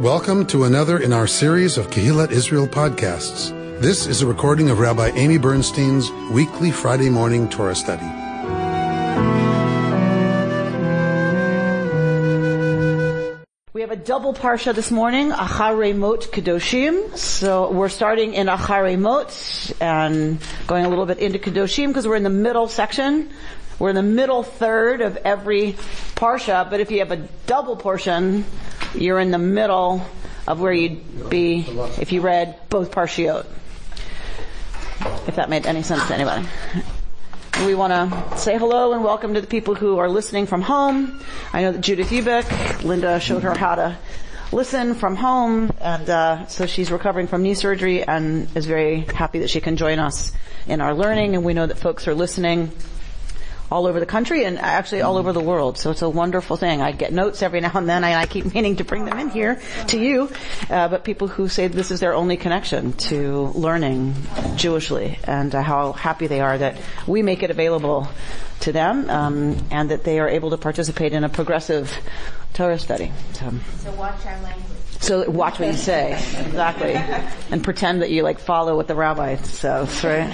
Welcome to another in our series of Kehillat Israel podcasts. This is a recording of Rabbi Amy Bernstein's weekly Friday morning Torah study. We have a double parsha this morning, Acharei Mot Kedoshim. So we're starting in Acharei Mot and going a little bit into Kedoshim because we're in the middle section. We're in the middle third of every parsha, but if you have a double portion, you're in the middle of where you'd be if you read both parshiot. If that made any sense to anybody. We want to say hello and welcome to the people who are listening from home. I know that Judith Ubick, Linda showed her how to listen from home, and uh, so she's recovering from knee surgery and is very happy that she can join us in our learning. And we know that folks are listening all over the country and actually all over the world. So it's a wonderful thing. I get notes every now and then and I keep meaning to bring them in here to you. Uh, but people who say this is their only connection to learning Jewishly and uh, how happy they are that we make it available to them um, and that they are able to participate in a progressive Torah study. So, so watch our language. So watch what you say, exactly, and pretend that you like follow what the rabbi says, right?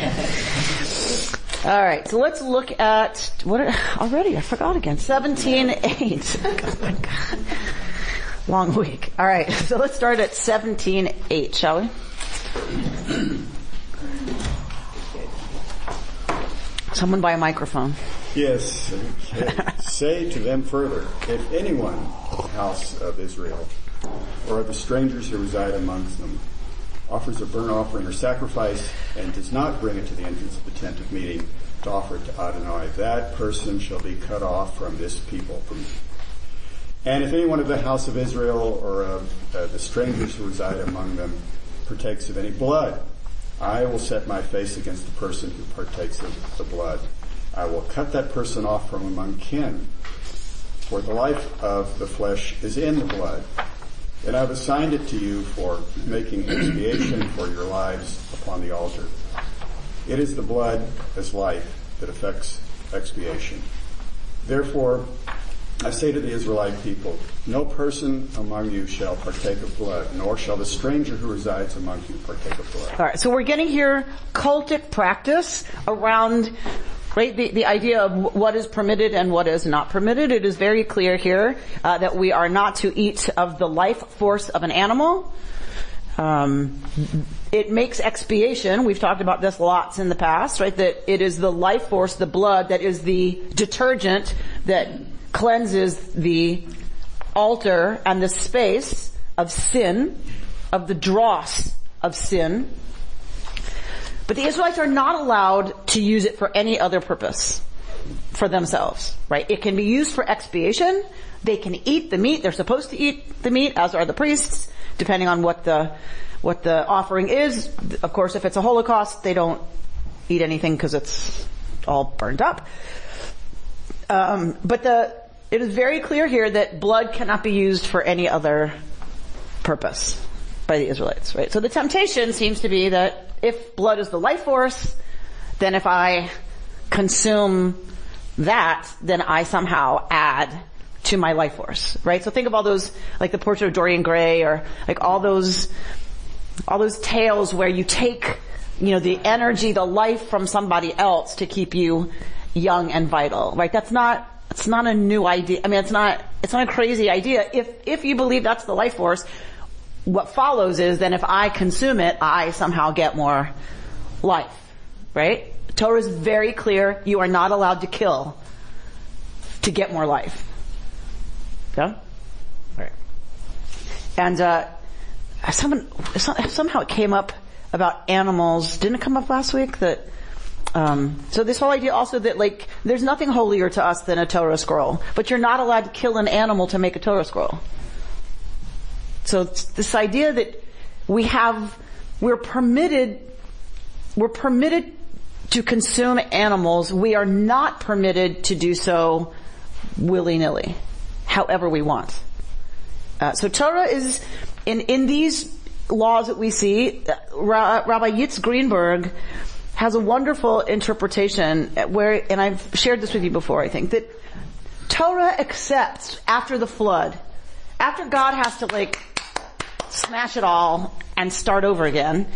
All right, so let's look at what already I forgot again. Seventeen eight. oh my god, long week. All right, so let's start at seventeen eight, shall we? Someone buy a microphone. Yes. Say to them further, if anyone house of Israel or of the strangers who reside amongst them offers a burnt offering or sacrifice and does not bring it to the entrance of the tent of meeting to offer it to Adonai, that person shall be cut off from this people. From and if anyone of the house of Israel or of uh, the strangers who reside among them partakes of any blood, I will set my face against the person who partakes of the blood. I will cut that person off from among kin. For the life of the flesh is in the blood and I've assigned it to you for making expiation for your lives upon the altar. It is the blood as life that affects expiation. Therefore, I say to the Israelite people, no person among you shall partake of blood, nor shall the stranger who resides among you partake of blood. Alright, so we're getting here cultic practice around right? The, the idea of what is permitted and what is not permitted. It is very clear here uh, that we are not to eat of the life force of an animal. Um, it makes expiation. We've talked about this lots in the past, right? That it is the life force, the blood, that is the detergent that cleanses the altar and the space of sin, of the dross of sin. But the Israelites are not allowed to use it for any other purpose for themselves, right? It can be used for expiation. They can eat the meat. They're supposed to eat the meat, as are the priests, depending on what the what the offering is. Of course, if it's a Holocaust, they don't eat anything because it's all burned up. Um, but the it is very clear here that blood cannot be used for any other purpose by the Israelites, right? So the temptation seems to be that if blood is the life force, then if I consume that, then I somehow add to my life force, right? So think of all those, like the portrait of Dorian Gray or like all those, all those tales where you take, you know, the energy, the life from somebody else to keep you young and vital, right? That's not, it's not a new idea. I mean, it's not, it's not a crazy idea. If, if you believe that's the life force, what follows is then if I consume it, I somehow get more life. Right? Torah is very clear. You are not allowed to kill to get more life. Yeah? Right. And, uh, someone, somehow it came up about animals. Didn't it come up last week that, um, so this whole idea also that like, there's nothing holier to us than a Torah scroll, but you're not allowed to kill an animal to make a Torah scroll. So this idea that we have, we're permitted, we're permitted to consume animals. We are not permitted to do so willy-nilly, however we want. Uh, so Torah is, in, in these laws that we see, uh, Rabbi Yitz Greenberg has a wonderful interpretation where, and I've shared this with you before, I think, that Torah accepts after the flood, after God has to like smash it all and start over again.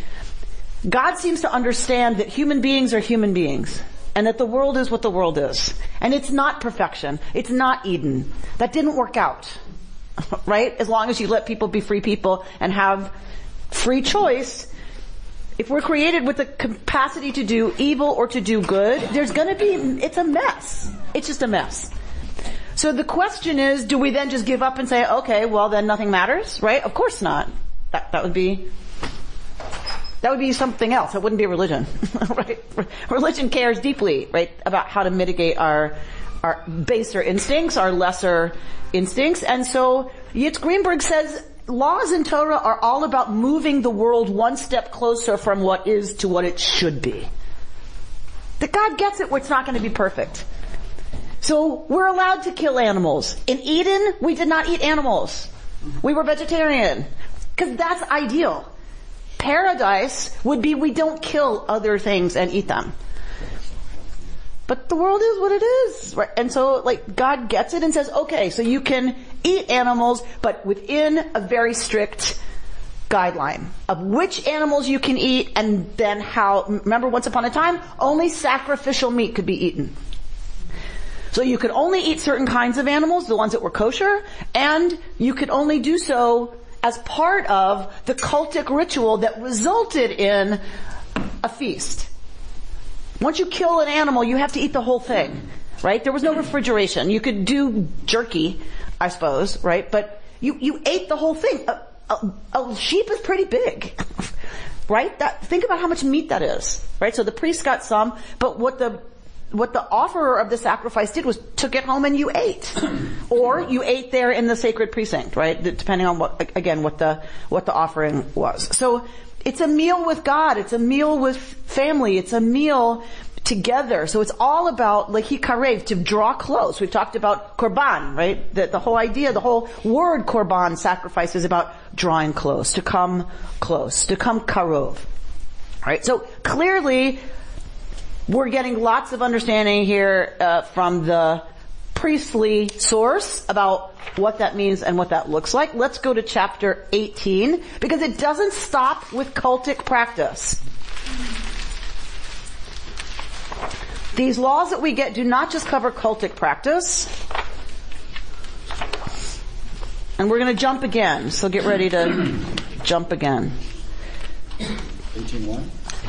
God seems to understand that human beings are human beings and that the world is what the world is. And it's not perfection. It's not Eden. That didn't work out. right? As long as you let people be free people and have free choice, if we're created with the capacity to do evil or to do good, there's gonna be, it's a mess. It's just a mess. So the question is, do we then just give up and say, okay, well then nothing matters, right? Of course not. That, that would be, that would be something else. It wouldn't be religion, right? Religion cares deeply, right, about how to mitigate our, our baser instincts, our lesser instincts. And so Yitz Greenberg says laws in Torah are all about moving the world one step closer from what is to what it should be. That God gets it, where it's not going to be perfect. So we're allowed to kill animals. In Eden, we did not eat animals. We were vegetarian. Because that's ideal. Paradise would be we don't kill other things and eat them. But the world is what it is. Right? And so like God gets it and says, okay, so you can eat animals, but within a very strict guideline of which animals you can eat and then how, remember once upon a time, only sacrificial meat could be eaten. So you could only eat certain kinds of animals, the ones that were kosher, and you could only do so as part of the cultic ritual that resulted in a feast. Once you kill an animal, you have to eat the whole thing, right? There was no refrigeration. You could do jerky, I suppose, right? But you, you ate the whole thing. A, a, a sheep is pretty big, right? That, think about how much meat that is, right? So the priest got some, but what the what the offerer of the sacrifice did was took it home and you ate. or you ate there in the sacred precinct, right? Depending on what, again, what the, what the offering was. So it's a meal with God. It's a meal with family. It's a meal together. So it's all about like he karev to draw close. We've talked about korban, right? The, the whole idea, the whole word korban sacrifice is about drawing close, to come close, to come karov. Right? So clearly we're getting lots of understanding here uh, from the priestly source about what that means and what that looks like. Let's go to chapter 18 because it doesn't stop with cultic practice. These laws that we get do not just cover cultic practice. And we're going to jump again, so get ready to jump again. 18.1?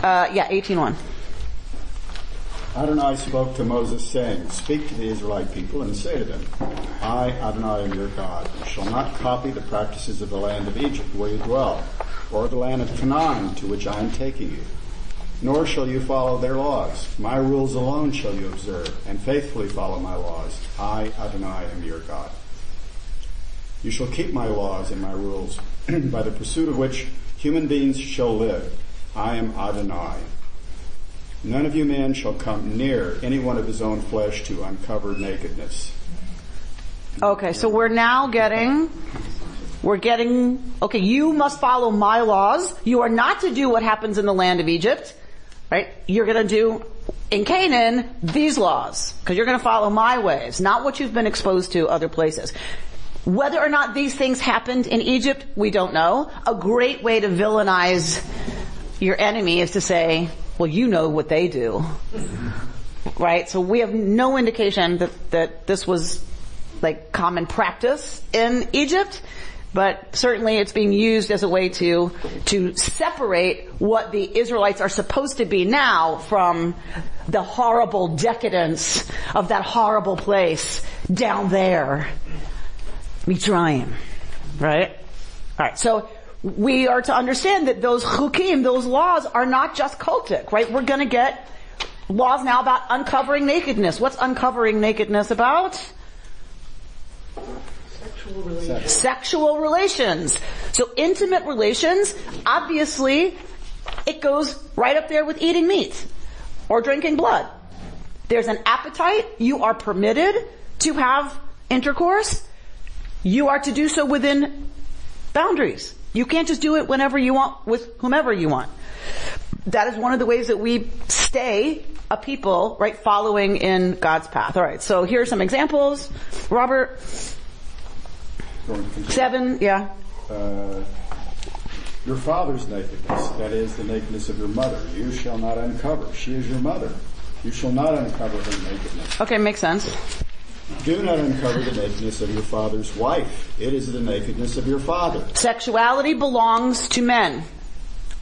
Uh, yeah, 18.1. Adonai spoke to Moses saying, Speak to the Israelite people and say to them, I, Adonai, am your God. You shall not copy the practices of the land of Egypt where you dwell, or the land of Canaan to which I am taking you. Nor shall you follow their laws. My rules alone shall you observe, and faithfully follow my laws. I, Adonai, am your God. You shall keep my laws and my rules, by the pursuit of which human beings shall live. I am Adonai. None of you men shall come near any one of his own flesh to uncover nakedness. Okay, so we're now getting, we're getting, okay, you must follow my laws. You are not to do what happens in the land of Egypt, right? You're gonna do, in Canaan, these laws. Cause you're gonna follow my ways, not what you've been exposed to other places. Whether or not these things happened in Egypt, we don't know. A great way to villainize your enemy is to say, well, you know what they do. Right? So we have no indication that, that this was like common practice in Egypt, but certainly it's being used as a way to, to separate what the Israelites are supposed to be now from the horrible decadence of that horrible place down there. Mitzrayim. Right? Alright, so we are to understand that those chukim, those laws are not just cultic, right? We're gonna get laws now about uncovering nakedness. What's uncovering nakedness about? Sexual relations. Sexual relations. So intimate relations, obviously, it goes right up there with eating meat or drinking blood. There's an appetite. You are permitted to have intercourse. You are to do so within boundaries. You can't just do it whenever you want with whomever you want. That is one of the ways that we stay a people, right, following in God's path. Alright, so here are some examples. Robert, seven, yeah. Uh, Your father's nakedness, that is the nakedness of your mother, you shall not uncover. She is your mother. You shall not uncover her nakedness. Okay, makes sense. Do not uncover the nakedness of your father's wife. It is the nakedness of your father. Sexuality belongs to men.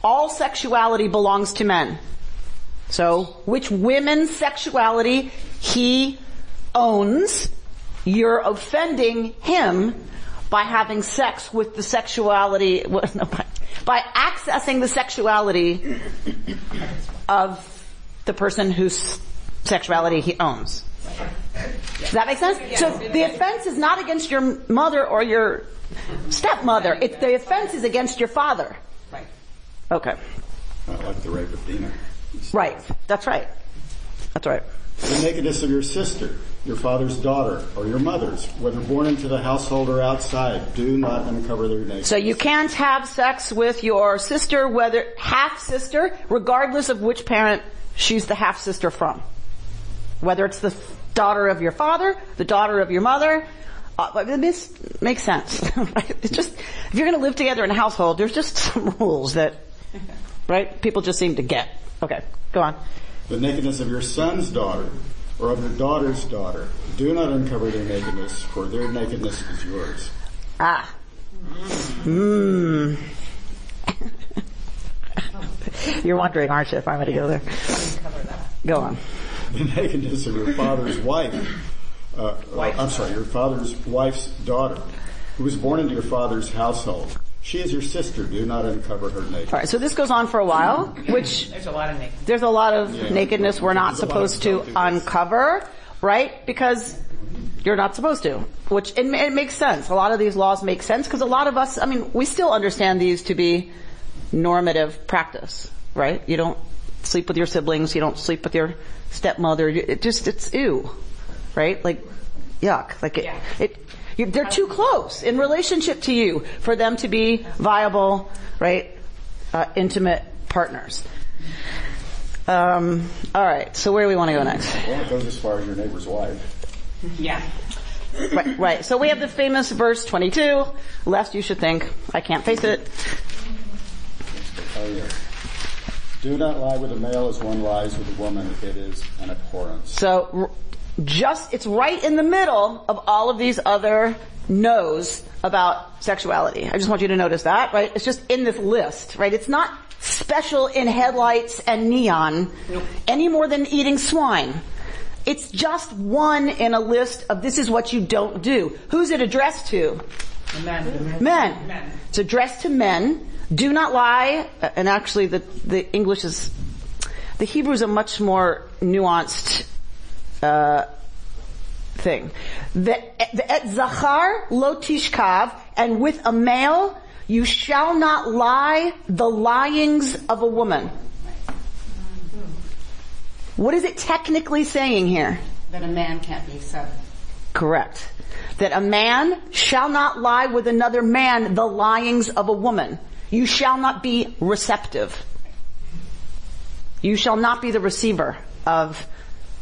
All sexuality belongs to men. So, which women's sexuality he owns, you're offending him by having sex with the sexuality, by accessing the sexuality of the person whose sexuality he owns. Does that make sense? So the offense is not against your mother or your stepmother. It's the offense is against your father. Right. Okay. Not like the rape of Dinah. Right. That's right. That's right. The nakedness of your sister, your father's daughter, or your mother's, whether born into the household or outside, do not uncover their nakedness. So you can't have sex with your sister, whether half sister, regardless of which parent she's the half sister from. Whether it's the daughter of your father, the daughter of your mother, uh, this makes sense. Right? It's just if you're going to live together in a household, there's just some rules that, right? People just seem to get. Okay, go on. the nakedness of your son's daughter, or of your daughter's daughter, do not uncover their nakedness, for their nakedness is yours. Ah. Mmm. You're wondering, aren't you, if I'm going to go there? Go on. The nakedness of your father's wife, uh, uh, I'm sorry, your father's wife's daughter, who was born into your father's household. She is your sister. Do not uncover her nakedness. Alright, so this goes on for a while, which There's a lot of nakedness. there's a lot of Yeah. nakedness we're not There's a lot of supposed to filthiness. uncover, right? Because you're not supposed to. Which, it, it makes sense. A lot of these laws make sense because a lot of us, I mean, we still understand these to be normative practice, right? You don't sleep with your siblings, you don't sleep with your stepmother, it just, it's ew, right? Like, yuck. Like it, Yeah. it you, they're too close in relationship to you for them to be viable, right? Uh, intimate partners. Um, all right. So where do we want to go next? Well, it goes as far as your neighbor's wife. Yeah. Right, right. So we have the famous verse 22. Lest you should think I can't face it. Oh, yeah. Do not lie with a male as one lies with a woman. It is an abhorrence. So just it's right in the middle of all of these other no's about sexuality. I just want you to notice that, right? It's just in this list, right? It's not special in headlights and neon any more than eating swine. It's just one in a list of this is what you don't do. Who's it addressed to? The men. Men. Men. It's addressed to men. Do not lie. And actually the, the English is, the Hebrew is a much more nuanced, uh, thing. The, the et zachar lo tishkav, and with a male, you shall not lie the lyings of a woman. What is it technically saying here? That a man can't be seven. Correct. That a man shall not lie with another man the lyings of a woman. You shall not be receptive. You shall not be the receiver of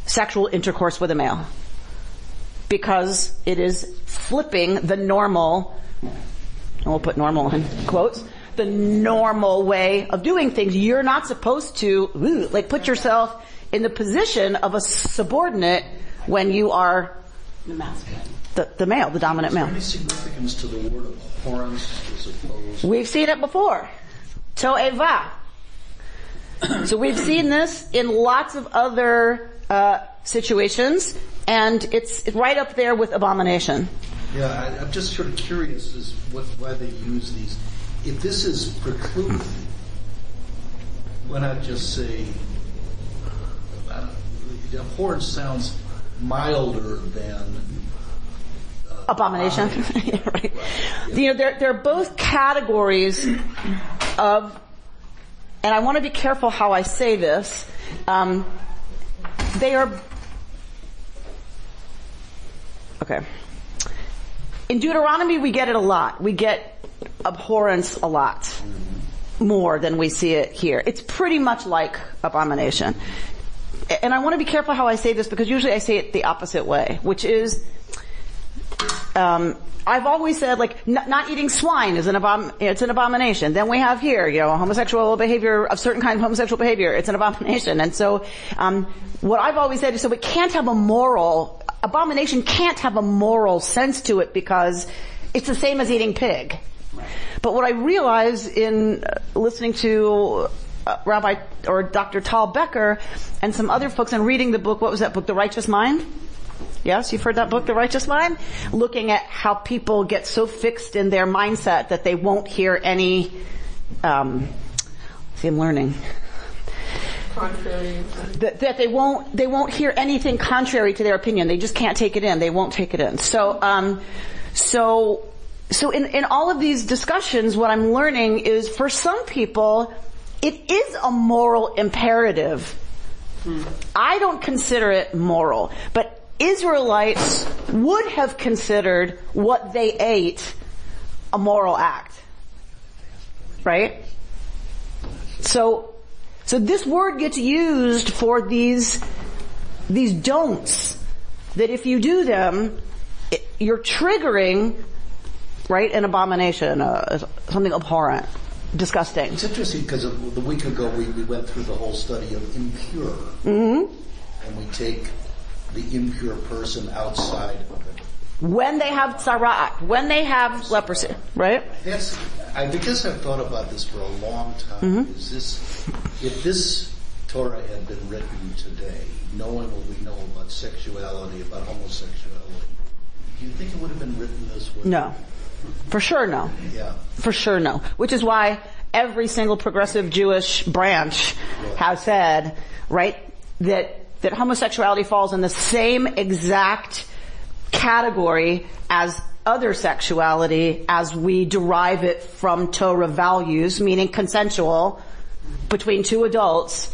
sexual intercourse with a male. Because it is flipping the normal, and we'll put normal in quotes, the normal way of doing things. You're not supposed to, like put yourself in the position of a subordinate when you are The the, male, the dominant male. Any significance to the word abhorrence as opposed We've seen it before. To'eva. so we've seen this in lots of other uh, situations, and it's right up there with abomination. Yeah, I, I'm just sort of curious as what why they use these. If this is precluded, why not just say? Abhorrence sounds milder than Abomination. right. You know, they're, they're both categories of, and I want to be careful how I say this, um, they are, okay. In Deuteronomy we get it a lot. We get abhorrence a lot. More than we see it here. It's pretty much like abomination. And I want to be careful how I say this because usually I say it the opposite way, which is I've always said like n- not eating swine is an abom- it's an abomination. Then we have here, you know, homosexual behavior of certain kind of homosexual behavior, it's an abomination. And so, um, what I've always said is so it can't have a moral abomination can't have a moral sense to it because it's the same as eating pig. But what I realize in uh, listening to uh, Rabbi or Dr. Tal Becker and some other folks and reading the book, what was that book, The Righteous Mind? Yes, you've heard that book, The Righteous Mind? Looking at how people get so fixed in their mindset that they won't hear any, um, see I'm learning. Contrary. That, that they won't, they won't hear anything contrary to their opinion. They just can't take it in. They won't take it in. So, um, so, so in, in all of these discussions, what I'm learning is for some people, it is a moral imperative. I don't consider it moral, but Israelites would have considered what they ate a moral act. Right? So, so this word gets used for these, these don'ts. That if you do them, it, you're triggering, right, an abomination, uh, something abhorrent, disgusting. It's interesting because the week ago we, we went through the whole study of impure. Mm-hmm. And we take the impure person outside of it. When they have tzara'at, when they have leprosy, right? That's, I, because I've thought about this for a long time, Mm-hmm. is this, if this Torah had been written today, knowing what we know about sexuality, about homosexuality, do you think it would have been written this way? No. For sure no. Yeah. For sure no. Which is why every single progressive Jewish branch has said, right, that, that homosexuality falls in the same exact category as other sexuality as we derive it from Torah values, meaning consensual between two adults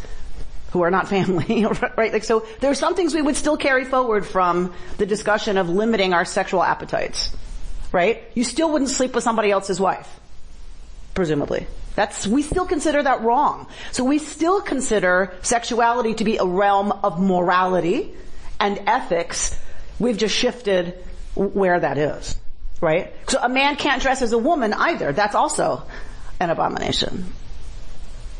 who are not family, right? Like so there are some things we would still carry forward from the discussion of limiting our sexual appetites. Right? You still wouldn't sleep with somebody else's wife. Presumably. That's, we still consider that wrong. So we still consider sexuality to be a realm of morality and ethics. We've just shifted where that is. Right? So a man can't dress as a woman either. That's also an abomination.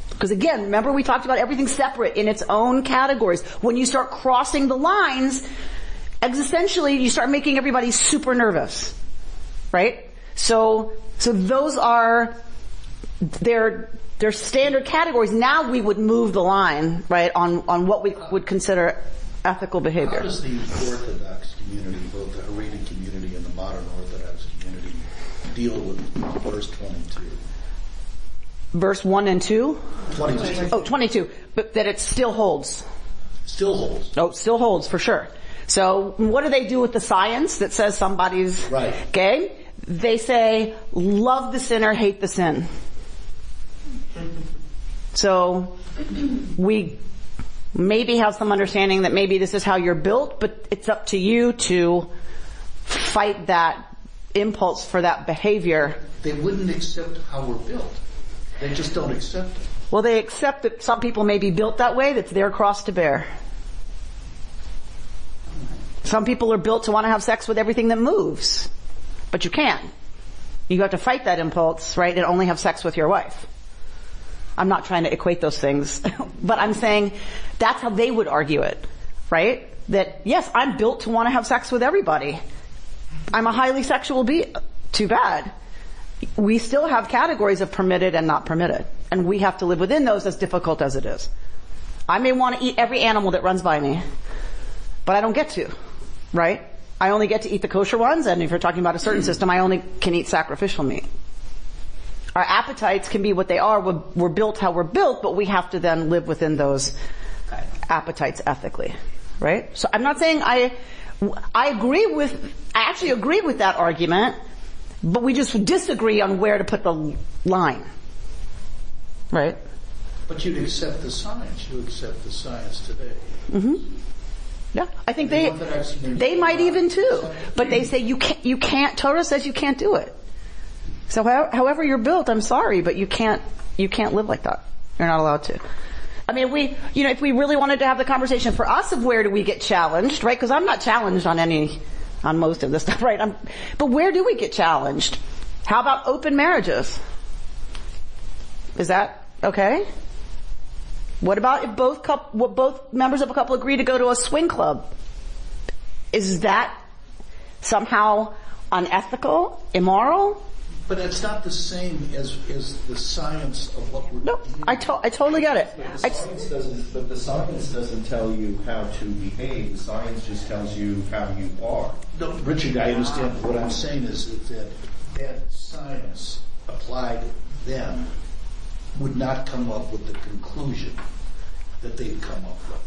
Because again, remember we talked about everything separate in its own categories. When you start crossing the lines, existentially you start making everybody super nervous. Right? So, so those are, they're, they're standard categories. Now we would move the line, right, on, on what we would consider ethical behavior. How does the Orthodox community, both the Haredi community and the modern Orthodox community, deal with verse 22? Verse 1 and 2? 22 Oh, 22. But that it still holds. still holds. Oh, still holds for sure. So what do they do with the science that says somebody's Right. gay? They say, love the sinner, hate the sin. So we maybe have some understanding that maybe this is how you're built, but it's up to you to fight that impulse for that behavior. They wouldn't accept how we're built. They just don't accept it. Well, they accept that some people may be built that way, that's their cross to bear. Some people are built to want to have sex with everything that moves. But you can't. You have to fight that impulse, right, and only have sex with your wife. I'm not trying to equate those things, but I'm saying that's how they would argue it, right? That yes, I'm built to want to have sex with everybody. I'm a highly sexual being. Too bad. We still have categories of permitted and not permitted, and we have to live within those as difficult as it is. I may want to eat every animal that runs by me, but I don't get to, right? I only get to eat the kosher ones, and if you're talking about a certain system, I only can eat sacrificial meat. Our appetites can be what they are. We're, we're built how we're built, but we have to then live within those appetites ethically, right? So I'm not saying I, I agree with, I actually agree with that argument, but we just disagree on where to put the line, right? But you'd accept the science. You accept the science today. Mm-hmm. Yeah, I think they they might even too, but they say you can't you can't. Torah says you can't do it. So how, however you're built, I'm sorry, but you can't you can't live like that. You're not allowed to. I mean, we you know if we really wanted to have the conversation for us of where do we get challenged, right? Because I'm not challenged on any. on most of this stuff, right? I'm, but where do we get challenged? How about open marriages? Is that okay? What about if both couple, both members of a couple agree to go to a swing club? Is that somehow unethical, immoral? But it's not the same as, as the science of what we're No, dealing I, to- I totally get it. The I, science doesn't, but the science doesn't tell you how to behave. The science just tells you how you are. No, Richard, I understand. What I'm saying is that that science applied then would not come up with the conclusion that they've come up with.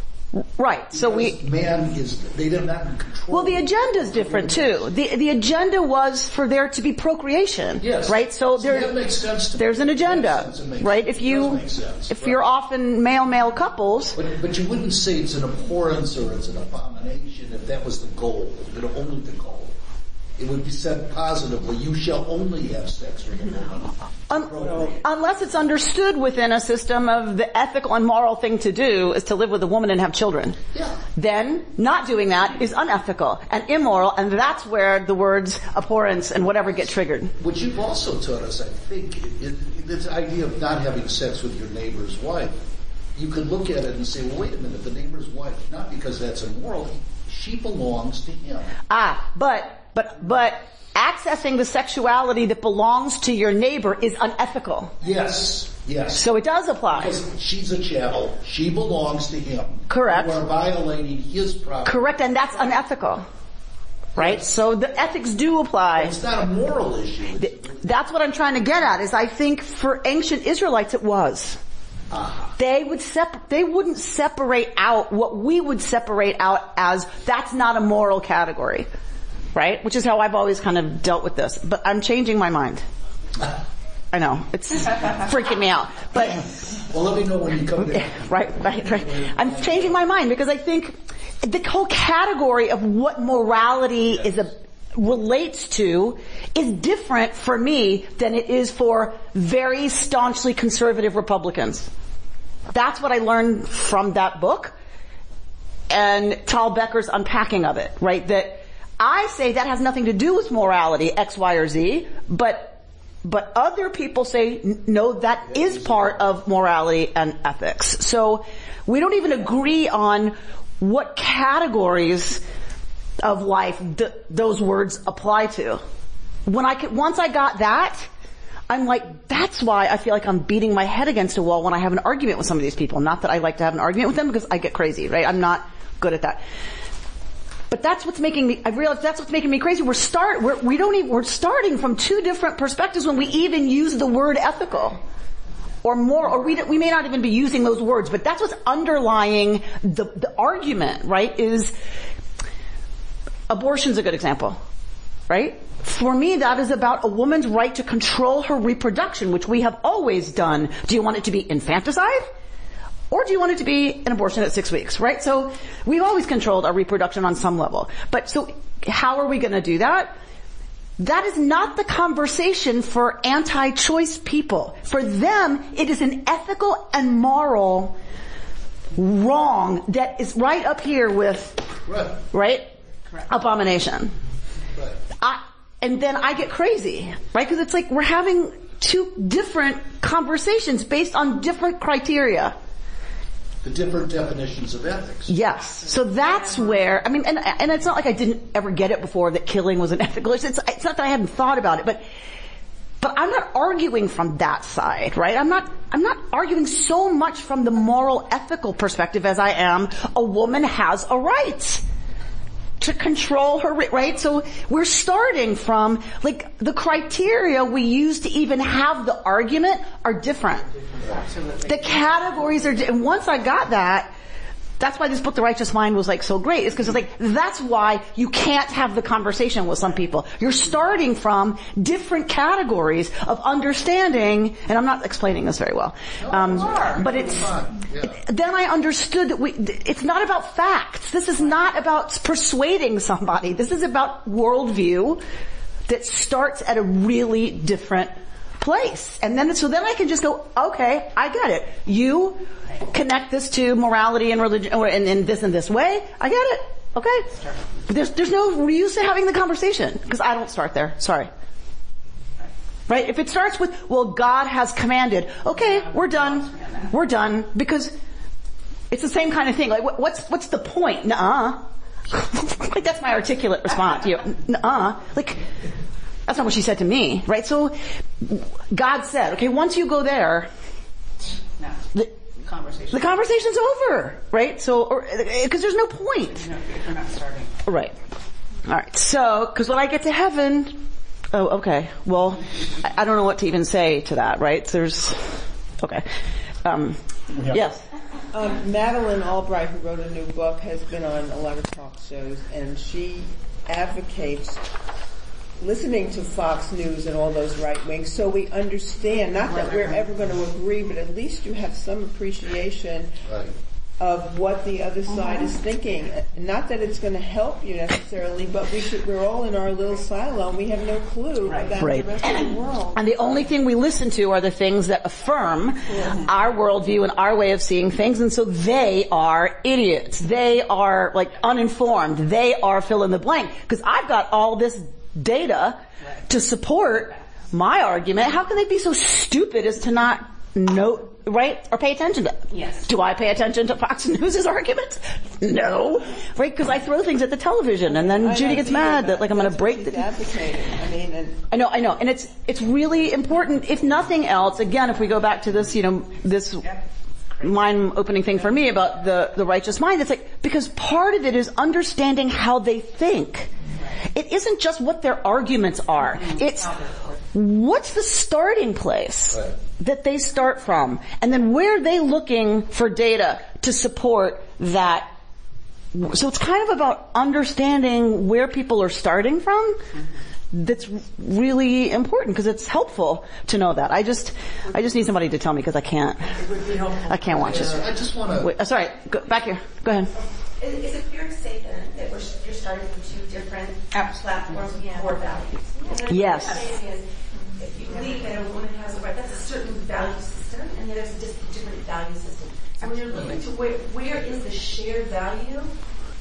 Right. So we, man is they are not in control. Well, the agenda is different too. The the agenda was for there to be procreation. Yes. Right. So there, that makes sense to me. there's an agenda. Right. If you, does make sense. if Right. you're often male male couples, But, but you wouldn't say it's an abhorrence or it's an abomination if that was the goal, it only the goal. It would be said positively, you shall only have sex with a woman. un- unless it's understood within a system of the ethical and moral thing to do is to live with a woman and have children. Yeah. Then not doing that is unethical and immoral, and that's where the words abhorrence and whatever get triggered. What you've also taught us, I think, is this idea of not having sex with your neighbor's wife. You could look at it and say, well, wait a minute, the neighbor's wife, not because that's immoral, she belongs to him. Ah, but, but, but accessing the sexuality that belongs to your neighbor is unethical. Yes, yes. So it does apply. because she's a chattel, she belongs to him. Correct. You are violating his property. Correct, and that's unethical. Right? So the ethics do apply. It's not a moral issue. Th- That's what I'm trying to get at is I think for ancient Israelites it was. Ah. They would sep- they wouldn't separate out what we would separate out as that's not a moral category. Right? Which is how I've always kind of dealt with this. But I'm changing my mind. I know. It's freaking me out. But Well, let me know when you come down. right, right, right. I'm changing my mind because I think the whole category of what morality is a, relates to is different for me than it is for very staunchly conservative Republicans. That's what I learned from that book and Tal Becker's unpacking of it, right? That I say that has nothing to do with morality, X, Y, or Z, but, but other people say, no, that is part of morality and ethics. So we don't even agree on what categories of life th- those words apply to. When I could, once I got that, I'm like, that's why I feel like I'm beating my head against a wall when I have an argument with some of these people. Not that I like to have an argument with them because I get crazy, right? I'm not good at that. But that's what's making me, I realize that's what's making me crazy. We're start, we're, we don't even, we're starting from two different perspectives when we even use the word ethical. Or more, or we, we may not even be using those words, but that's what's underlying the, the argument, right? Is, abortion's a good example, right? For me, that is about a woman's right to control her reproduction, which we have always done. Do you want it to be infanticide? Or do you want it to be an abortion at six weeks, right? So we've always controlled our reproduction on some level. But so how are we going to do that? That is not the conversation for anti-choice people. For them, it is an ethical and moral wrong that is right up here with, Right, right? Abomination. right. I, and then I get crazy, right? Because it's like we're having two different conversations based on different criteria. The different definitions of ethics. Yes. So that's where, I mean, and, and it's not like I didn't ever get it before that killing was unethical. It's, it's, it's not that I hadn't thought about it, but, but I'm not arguing from that side, right? I'm not, I'm not arguing so much from the moral ethical perspective as I am a woman has a right to control her, right? So we're starting from, like, the criteria we use to even have the argument are different. The categories are, and once I got that, that's why this book, The Righteous Mind, was like so great. Is because it's like, that's why you can't have the conversation with some people. You're starting from different categories of understanding, and I'm not explaining this very well. Um, but it's, Yeah. then I understood that we, it's not about facts. This is not about persuading somebody. This is about worldview that starts at a really different place. And then, so then I can just go, okay, I get it. You connect this to morality and religion, or in, in this and this way. I get it. Okay? There's, there's no use in having the conversation because I don't start there. Sorry. Right? If it starts with, well, God has commanded, okay, we're done. We're done because it's the same kind of thing. Like, what's, what's the point? Nuh-uh. like, that's my articulate response to you. Nuh-uh. Like, that's not what she said to me, right? So, God said, okay, once you go there, No. the, Conversation. the conversation's over, right? So, because there's no point. No, you're not starting. Right. Alright, so, cause when I get to heaven, oh, okay, well, I, I don't know what to even say to that, right? There's, okay. Um, yes. Um, Madeleine Albright, who wrote a new book, has been on a lot of talk shows, and she advocates listening to Fox News and all those right wings so we understand, not that we're ever going to agree, but at least you have some appreciation of what the other side is thinking. Not that it's going to help you necessarily, but we should, we're all in our little silo and we have no clue about Right. the rest of the world. And the only thing we listen to are the things that affirm our worldview and our way of seeing things, and so they are idiots. They are like uninformed. They are fill in the blank. Because I've got all this data to support my argument. How can they be so stupid as to not note right? Or pay attention to? Yes. Do I pay attention to Fox News' arguments? No. Right? Because I throw things at the television and then I Judy know, gets mad that but like I'm gonna break the, advocating. I mean, and I know, I know, and it's it's really important. If nothing else, again, if we go back to this, you know, this mind-opening thing for me about the the righteous mind, it's like because part of it is understanding how they think. It isn't just what their arguments are. It's what's the starting place that they start from, and then where are they looking for data to support that so it's kind of about understanding where people are starting from. That's really important because it's helpful to know that. I just, I just need somebody to tell me because I can't, I can't watch this. I just want to. Uh, sorry, go, back here. Go ahead. Is, is it fair to say then that we're, you're starting from two different platforms with core values? Yes. What I'm saying is, if you believe that a woman has a right, that's a certain value system, and then there's a dis- different value system. So when you're looking to where, where is the shared value?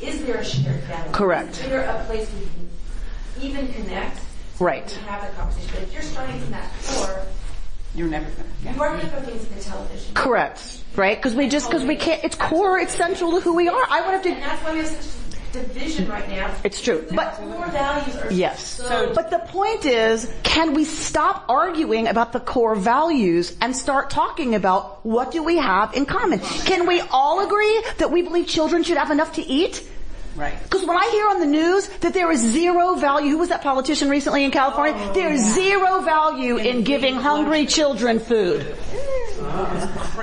Is there a shared value? Correct. Is there a place we can even connect? Right. And have the conversation. But if you're starting from that core, You're never gonna. you are going to put the television. Correct. Right? Because we just, because we can't, it's core, it's central to who we are. I would have to. And to, that's why we have such division right now. It's true. The But- core values are yes. so But the point is, can we stop arguing about the core values and start talking about what do we have in common? Can we all agree that we believe children should have enough to eat? Right. Because when I hear on the news that there is zero value, who was that politician recently in California? Oh, there is zero value in giving hungry children food.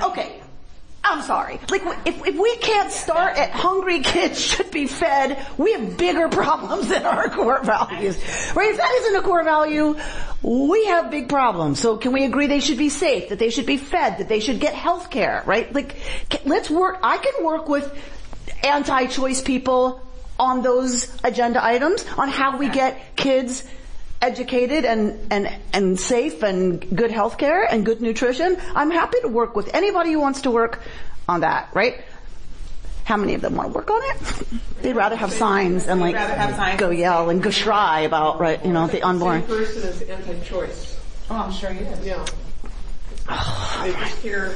Okay. I'm sorry. Like, if, if we can't start at hungry kids should be fed, we have bigger problems than our core values. Right? If that isn't a core value, we have big problems. So can we agree they should be safe, that they should be fed, that they should get health care, right? Like, let's work, I can work with anti-choice people on those agenda items, on how we get kids educated and, and, and safe and good health care and good nutrition. I'm happy to work with anybody who wants to work on that, right? How many of them want to work on it? They'd rather have signs and like signs. go yell and go shry about, right, you know, the unborn. person is anti-choice. Oh, I'm sure you is. Yeah. Oh, they just care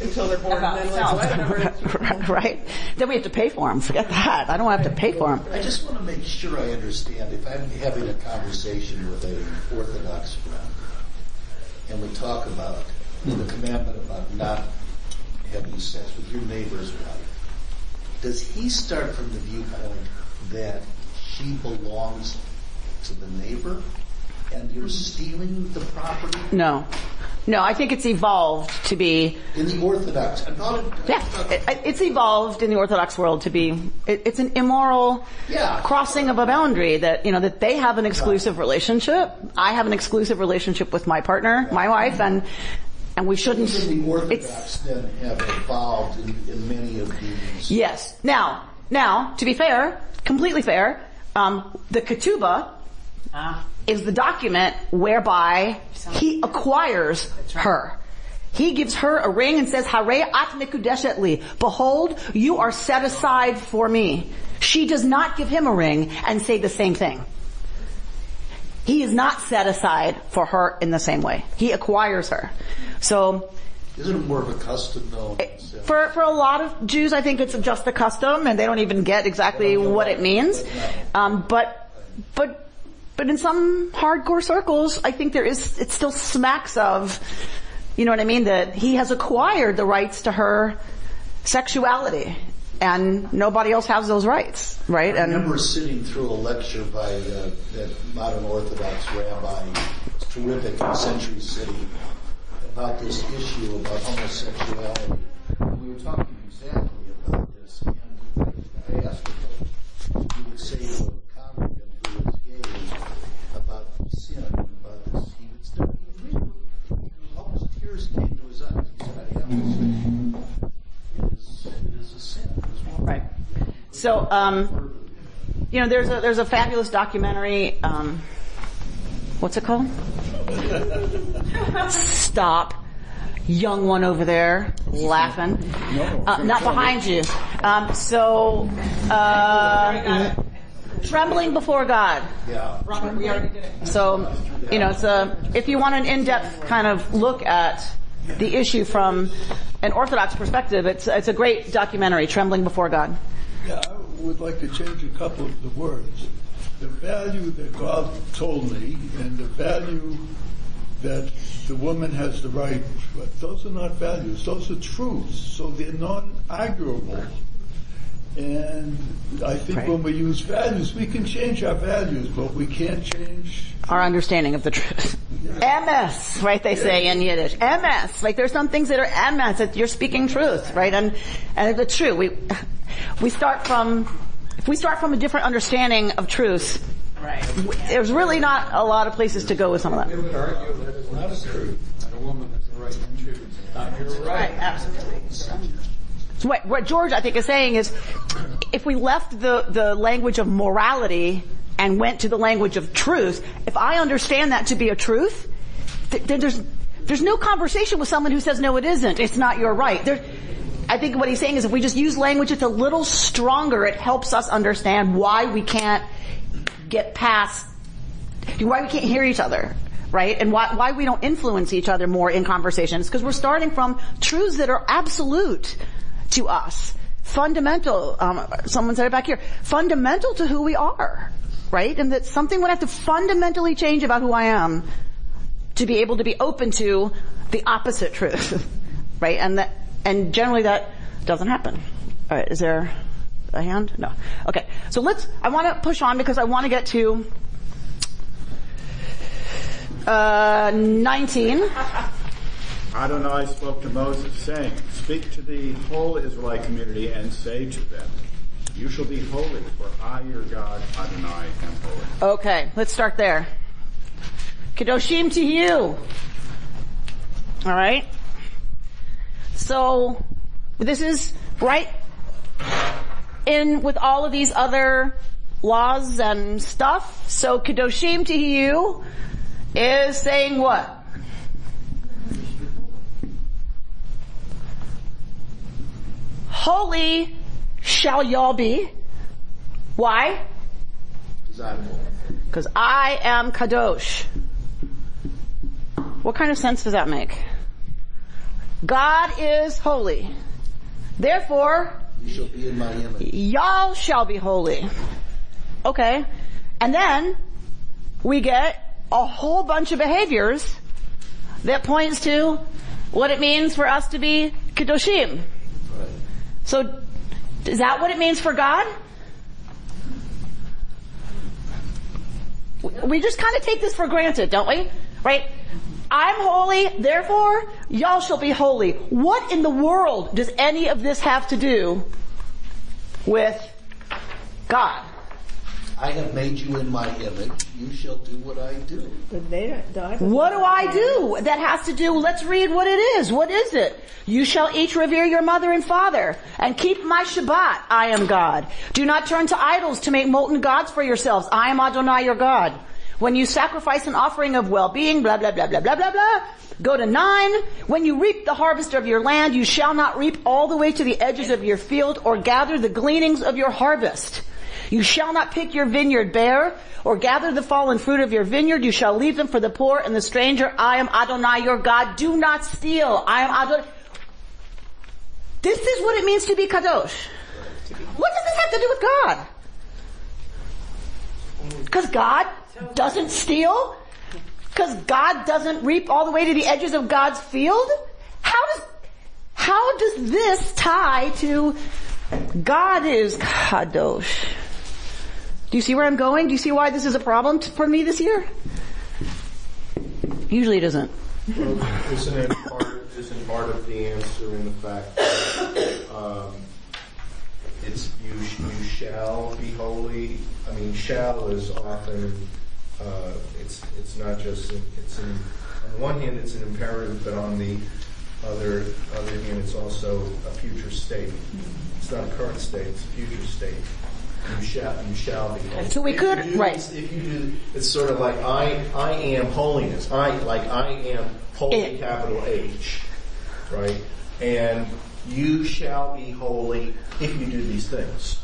until they're born About and then like, themselves. whatever. right? Then we have to pay for them. Forget that. I don't have to pay for them. I just want to make sure I understand. If I'm having a conversation with a Orthodox friend, and we talk about the commandment about not having sex with your neighbor's wife, does he start from the viewpoint that she belongs to the neighbor, and you're stealing the property No. No, I think it's evolved to be in the Orthodox? I'm not, Yeah, it, it's evolved in the Orthodox world to be, it, it's an immoral Yeah. crossing of a boundary that, you know, that they have an exclusive relationship. I have an exclusive relationship with my partner, my wife, and, and we shouldn't, Even the it's, Orthodox then have evolved in, in many of these. yes. Now, now, to be fair, completely fair, um, the ketubah Ah. Is the document whereby he acquires her. He gives her a ring and says, Harei at mekudeshet li. Behold, you are set aside for me. She does not give him a ring and say the same thing. He is not set aside for her in the same way. He acquires her. So, Isn't it more of a custom though? for, for a lot of Jews, I think it's just a custom and they don't even get exactly what it means. Um, but, but, but in some hardcore circles, I think there is, it still smacks of, you know what I mean, that he has acquired the rights to her sexuality and nobody else has those rights, right? I And remember sitting through a lecture by uh, that modern Orthodox rabbi, terrific in Century City, about this issue about homosexuality. And we were talking exactly about this, and I asked him he would say to a congregant who was gay about sin, about this. He would start, he really, almost tears came to his eyes. He said, I have to say, it is, a sin. Right. So, um, you know, there's a there's a fabulous documentary. Um, what's it called? Stop, young one over there laughing. Uh, not behind you. Um, so, uh, trembling before God. Yeah. So, you know, it's a, if you want an in-depth kind of look at the issue from an Orthodox perspective, it's, it's a great documentary, Trembling Before God. Yeah, I would like to change a couple of the words. The value that God told me and the value that the woman has the right, but those are not values, those are truths, so they're non-arguable. And I think Right. when we use values, we can change our values, but we can't change Our understanding of the truth. Emes, right, they say in Yiddish. Emes, like there's some things that are emes, that you're speaking truth, right, and, and it's true. We, we start from, if we start from a different understanding of truth, Right. there's really not a lot of places to go with some of that. We would argue that it's not a truth that a woman has the right to choose. Not your right. absolutely. So what, what George, I think, is saying is, if we left the, the language of morality and went to the language of truth, if I understand that to be a truth, th- then there's, there's no conversation with someone who says, no, it isn't. It's not your right. There, I think what he's saying is if we just use language that's a little stronger, it helps us understand why we can't get past, why we can't hear each other. Right? And why, why we don't influence each other more in conversations. Because we're starting from truths that are absolute to us. Fundamental, um, someone said it back here, fundamental to who we are. Right? And that something would have to fundamentally change about who I am to be able to be open to the opposite truth. right? And that, and generally that doesn't happen. Alright, is there a hand? No. Okay. So let's, I want to push on because I want to get to, uh, 19. I spoke to Moses, saying, Speak to the whole Israelite community and say to them, You shall be holy, for I, your God, Adonai, am holy. Okay, let's start there. Kedoshim tihyu. Alright? So, this is right in with all of these other laws and stuff. So Kedoshim tihyu is saying what? Holy shall y'all be. Why? Because I am Kadosh. What kind of sense does that make? God is holy. Therefore, shall be in y'all shall be holy. Okay. And then we get a whole bunch of behaviors that points to what it means for us to be Kedoshim. So, is that what it means for God? We just kind of take this for granted, don't we? Right? I'm holy, therefore y'all shall be holy. What in the world does any of this have to do with God? I have made you in my image. You shall do what I do. But they don't, the Bible- What do I do that has to do, let's read what it is. What is it? You shall each revere your mother and father and keep my Shabbat. I am God. Do not turn to idols to make molten gods for yourselves. I am Adonai your God. when you sacrifice an offering of well-being, blah, blah, blah, blah, blah, blah, blah. Go to nine. When you reap the harvest of your land, you shall not reap all the way to the edges of your field or gather the gleanings of your harvest. You shall not pick your vineyard bare or gather the fallen fruit of your vineyard. You shall leave them for the poor and the stranger. I am Adonai your God. Do not steal. I am Adonai. This is what it means to be kadosh. What does this have to do with God? Because God doesn't steal? Because God doesn't reap all the way to the edges of God's field? How does, how does this tie to God is kadosh? Do you see where I'm going? Do you see why this is a problem t- for me this year? Usually it isn't. Well, isn't it part, isn't part of the answer in the fact that, um, it's, you, you shall be holy? I mean, shall is often, uh, it's, it's not just, it's in, on one hand, it's an imperative, but on the other, other hand, it's also a future state. It's not a current state, it's a future state. You shall, you shall be holy. So we If could- you do right. If you do, it's sort of like I, I am holiness. I, like I am holy It- capital H, right? And you shall be holy if you do these things.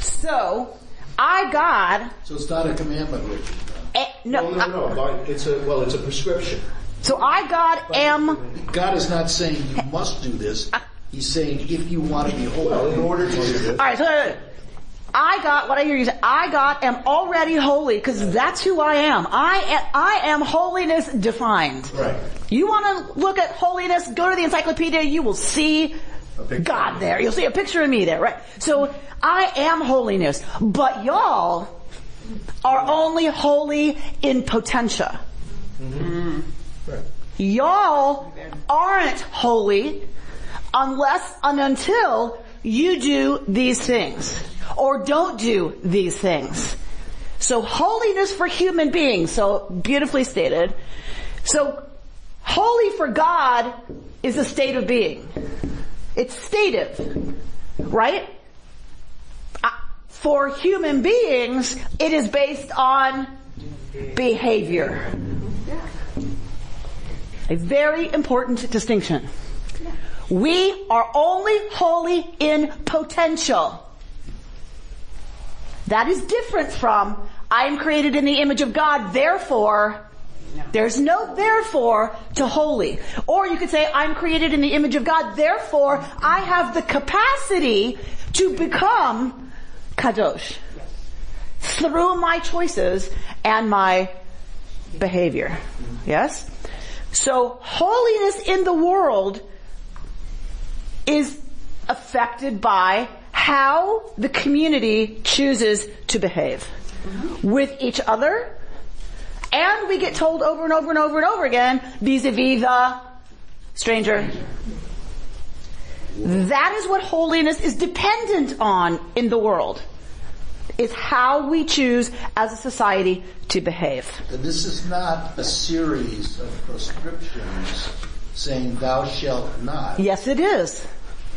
So, I God, So it's not a commandment, Richard. eh, no, No, no, no. Like, it's a, well, it's a prescription. so I God am, God is not saying you must do this. He's saying if you want to be Well, in holy. order to do this, alright, so I got, what I hear you say, I got am already holy because that's who I am. I am, I am holiness defined. right. You want to look at holiness, go to the encyclopedia, you will see. God there. You'll see a picture of me there, right? So I am holiness, but y'all are only holy in potentia. Mm-hmm. Right. Y'all aren't holy unless and until you do these things or don't do these things. So holiness for human beings, so beautifully stated. So holy for God is a state of being. It's stative, right? Uh, For human beings, it is based on behavior. A very important distinction. We are only holy in potential. That is different from, I am created in the image of God, therefore, there's no therefore to holy. Or you could say, I'm created in the image of God, therefore I have the capacity to become kadosh. Through my choices and my behavior. Yes? So holiness in the world is affected by how the community chooses to behave with each other and we get told over and over and over and over again vis-a-vis the stranger. That is what holiness is dependent on in the world. Is how we choose as a society to behave. This is not a series of prescriptions saying thou shalt not. Yes it is.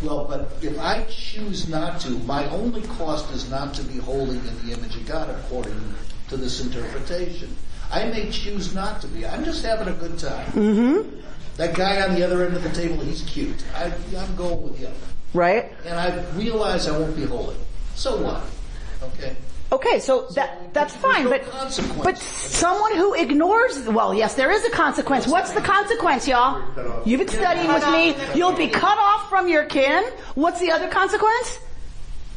Well, but if I choose not to, my only cost is not to be holy in the image of God according to this interpretation. I may choose not to be. I'm just having a good time. Mm-hmm. That guy on the other end of the table, he's cute. I, I'm going with him. Right? And I realize I won't be holy. So what? Okay. Okay, so that that's fine, no but but someone who ignores well, yes, there is a consequence. What's the consequence, y'all? You've been studying with me. You'll be cut off from your kin. What's the other consequence?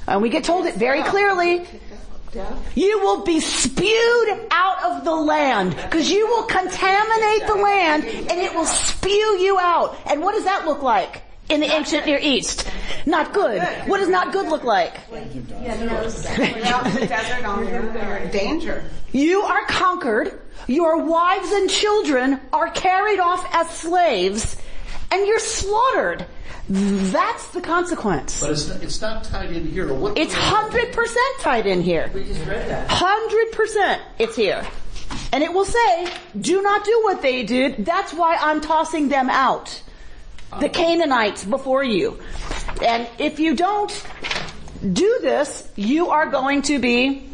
And we get told it very clearly. You will be spewed out of the land because you will contaminate the land and it will spew you out. And what does that look like in the ancient Near East? Not good. What does not good look like? Out in the desert on your, you're danger. You are conquered, your wives and children are carried off as slaves, and you're slaughtered. That's the consequence. But it's not, it's not tied in here. What, It's 100% tied in here. We just read that. 100% it's here. And it will say, do not do what they did. That's why I'm tossing them out. The Canaanites before you. And if you don't do this, you are going to be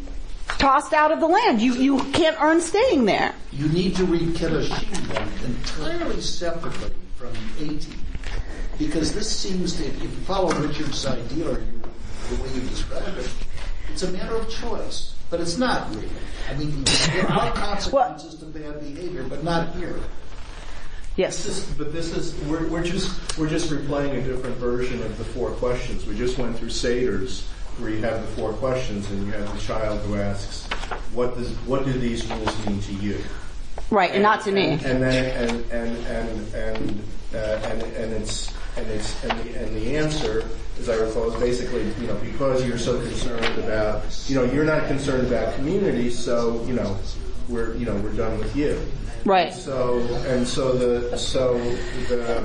tossed out of the land. You, you can't earn staying there. You need to read Kedoshim entirely separately from 18. Because this seems to, if you follow Richard's idea or you, the way you describe it, it's a matter of choice. But it's not really. I mean, there are consequences to bad behavior, but not here. Yes. This is, but this is we're, we're just we're just replaying a different version of the four questions. We just went through Seder's where you have the four questions and you have the child who asks, "What does what do these rules mean to you?" Right, and not to me. And then and and and and uh, and, and it's and it's and the, and the answer, as I recall, is basically you know because you're so concerned about you know you're not concerned about community, so you know we're you know we're done with you. Right. So and so the so the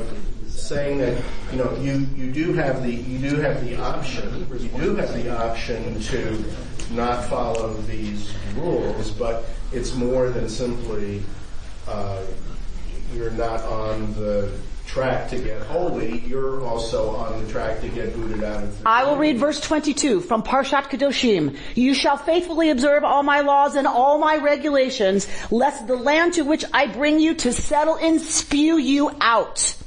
saying that you know you you do have the you do have the option you do have the option to not follow these rules, but it's more than simply uh, you're not on the track to get holy. You're also on the track to get booted out of. The I will read verse 22 from Parshat Kedoshim. You shall faithfully observe all my laws and all my regulations, lest the land to which I bring you to settle in spew you out.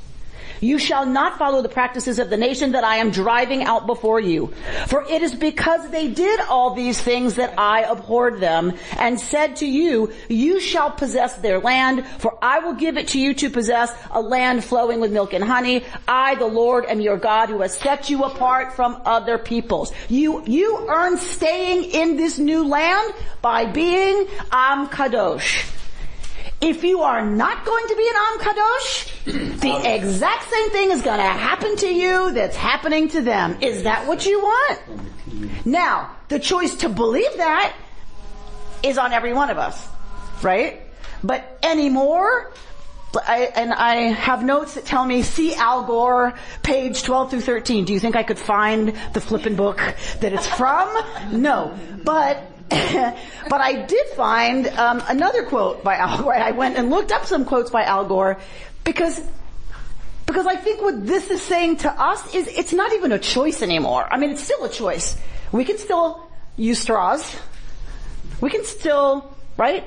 You shall not follow the practices of the nation that I am driving out before you. For it is because they did all these things that I abhorred them and said to you, you shall possess their land, for I will give it to you to possess a land flowing with milk and honey. I, the Lord, am your God who has set you apart from other peoples. You, you earn staying in this new land by being Am Kadosh. If you are not going to be an Am Kadosh, the exact same thing is going to happen to you that's happening to them. Is that what you want? Now, the choice to believe that is on every one of us, right? But anymore, I, and I have notes that tell me, see Al Gore, page 12 through 13. Do you think I could find the flippin' book that it's from? No. But but I did find um, another quote by Al Gore. I went and looked up some quotes by Al Gore because because I think what this is saying to us is it's not even a choice anymore. I mean, it's still a choice. We can still use straws. We can still, right?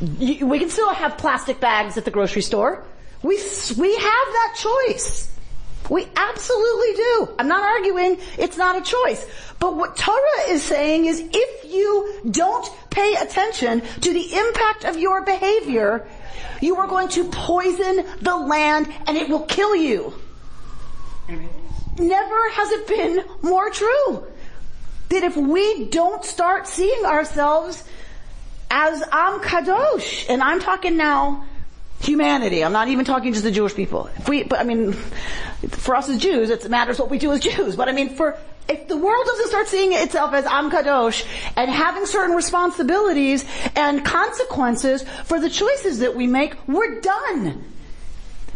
We can still have plastic bags at the grocery store. We we have that choice. We absolutely do. I'm not arguing it's not a choice. But what Torah is saying is if you don't pay attention to the impact of your behavior, you are going to poison the land and it will kill you. Never has it been more true that if we don't start seeing ourselves as Am Kadosh, and I'm talking now humanity. I'm not even talking just the Jewish people. If we, but I mean, for us as Jews, it matters what we do as Jews. But I mean, for if the world doesn't start seeing itself as Am Kadosh and having certain responsibilities and consequences for the choices that we make, we're done.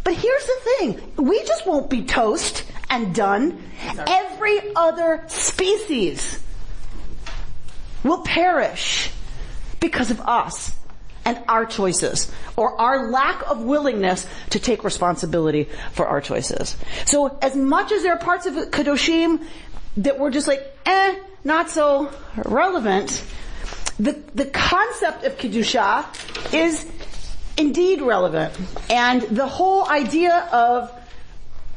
But here's the thing, we just won't be toast and done. Every other species will perish because of us and our choices or our lack of willingness to take responsibility for our choices. So as much as there are parts of Kedoshim that we're just like, eh, not so relevant, the, the concept of Kedusha is indeed relevant. And the whole idea of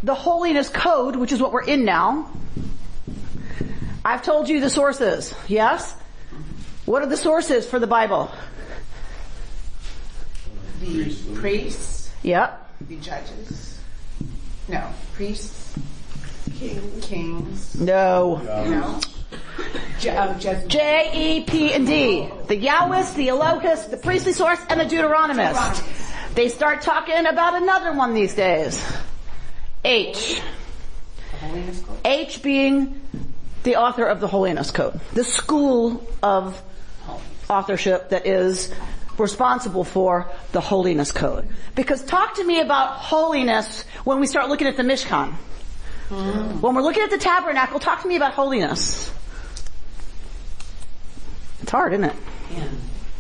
the holiness code, which is what we're in now, I've told you the sources, yes? What are the sources for the Bible? The priests, Yep. the judges. No, priests, king, kings. No. No. Je- um, Jez- J, E, P, and D. The Yahwist, the Elohist, the priestly source, and the Deuteronomist. They start talking about another one these days. H. holiness code. H being the author of the Holiness Code. The school of authorship that is responsible for the Holiness Code. Because talk to me about holiness when we start looking at the Mishkan. When we're looking at the tabernacle, talk to me about holiness. It's hard, isn't it? Yeah.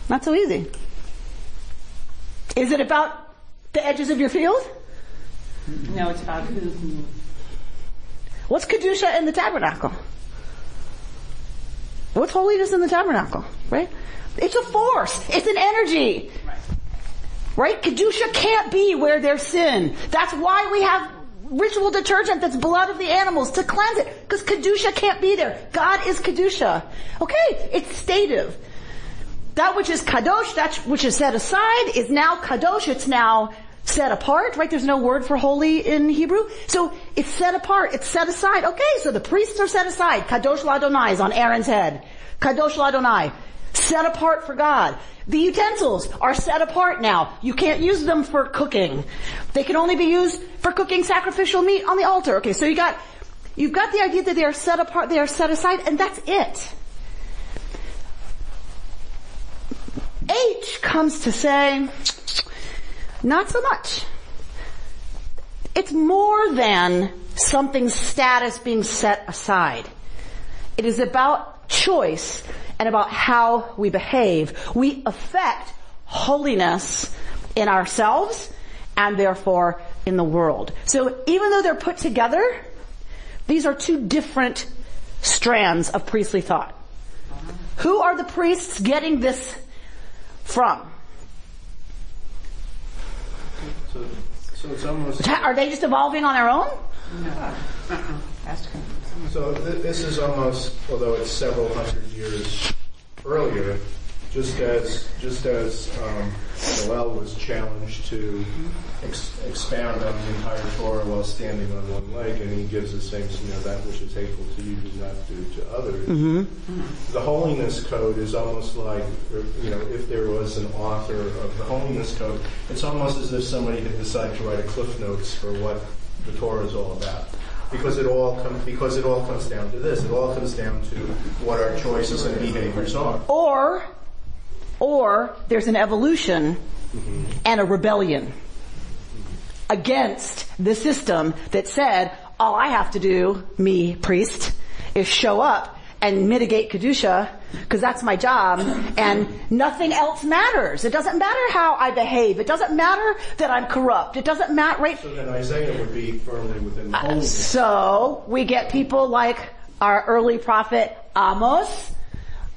Not so easy. Is it about the edges of your field? No, it's about who. What's Kedusha in the tabernacle? What's holiness in the tabernacle, right? It's a force. It's an energy. Right? Kedusha can't be where there's sin. That's why we have ritual detergent that's blood of the animals to cleanse it. Because Kedusha can't be there. God is Kedusha. Okay, it's stative. That which is Kadosh, that which is set aside, is now Kadosh. It's now set apart, right? There's no word for holy in Hebrew. So it's set apart, it's set aside. Okay, so the priests are set aside. Kadosh Ladonai is on Aaron's head. Kadosh Ladonai. Set apart for God. The utensils are set apart now. You can't use them for cooking. They can only be used for cooking sacrificial meat on the altar. Okay, so you got, you've got the idea that they are set apart, they are set aside, and that's it. H comes to say, not so much. It's more than something's status being set aside. It is about choice and about how we behave. We affect holiness in ourselves and therefore in the world. So even though they're put together, these are two different strands of priestly thought. Who are the priests getting this from? So, so it's almost. Are they just evolving on their own? No. Uh-uh. So th- this is almost, although it's several hundred years earlier, just as just as um, Joel was challenged to ex- expound on the entire Torah while standing on one leg, and he gives the same, you know, that which is hateful to you, do not do to others. Mm-hmm. The holiness code is almost like, you know, if there was an author of the holiness code, it's almost as if somebody had decided to write a cliff notes for what the Torah is all about because it all comes because it all comes down to this. It all comes down to what our choices and behaviors are. Or, or there's an evolution mm-hmm. and a rebellion against the system that said, all I have to do, me, priest, is show up and mitigate Kedusha, because that's my job, and nothing else matters. It doesn't matter how I behave. It doesn't matter that I'm corrupt. It doesn't matter, right? So then Isaiah would be firmly within the uh, holiness. So, we get people like our early prophet Amos,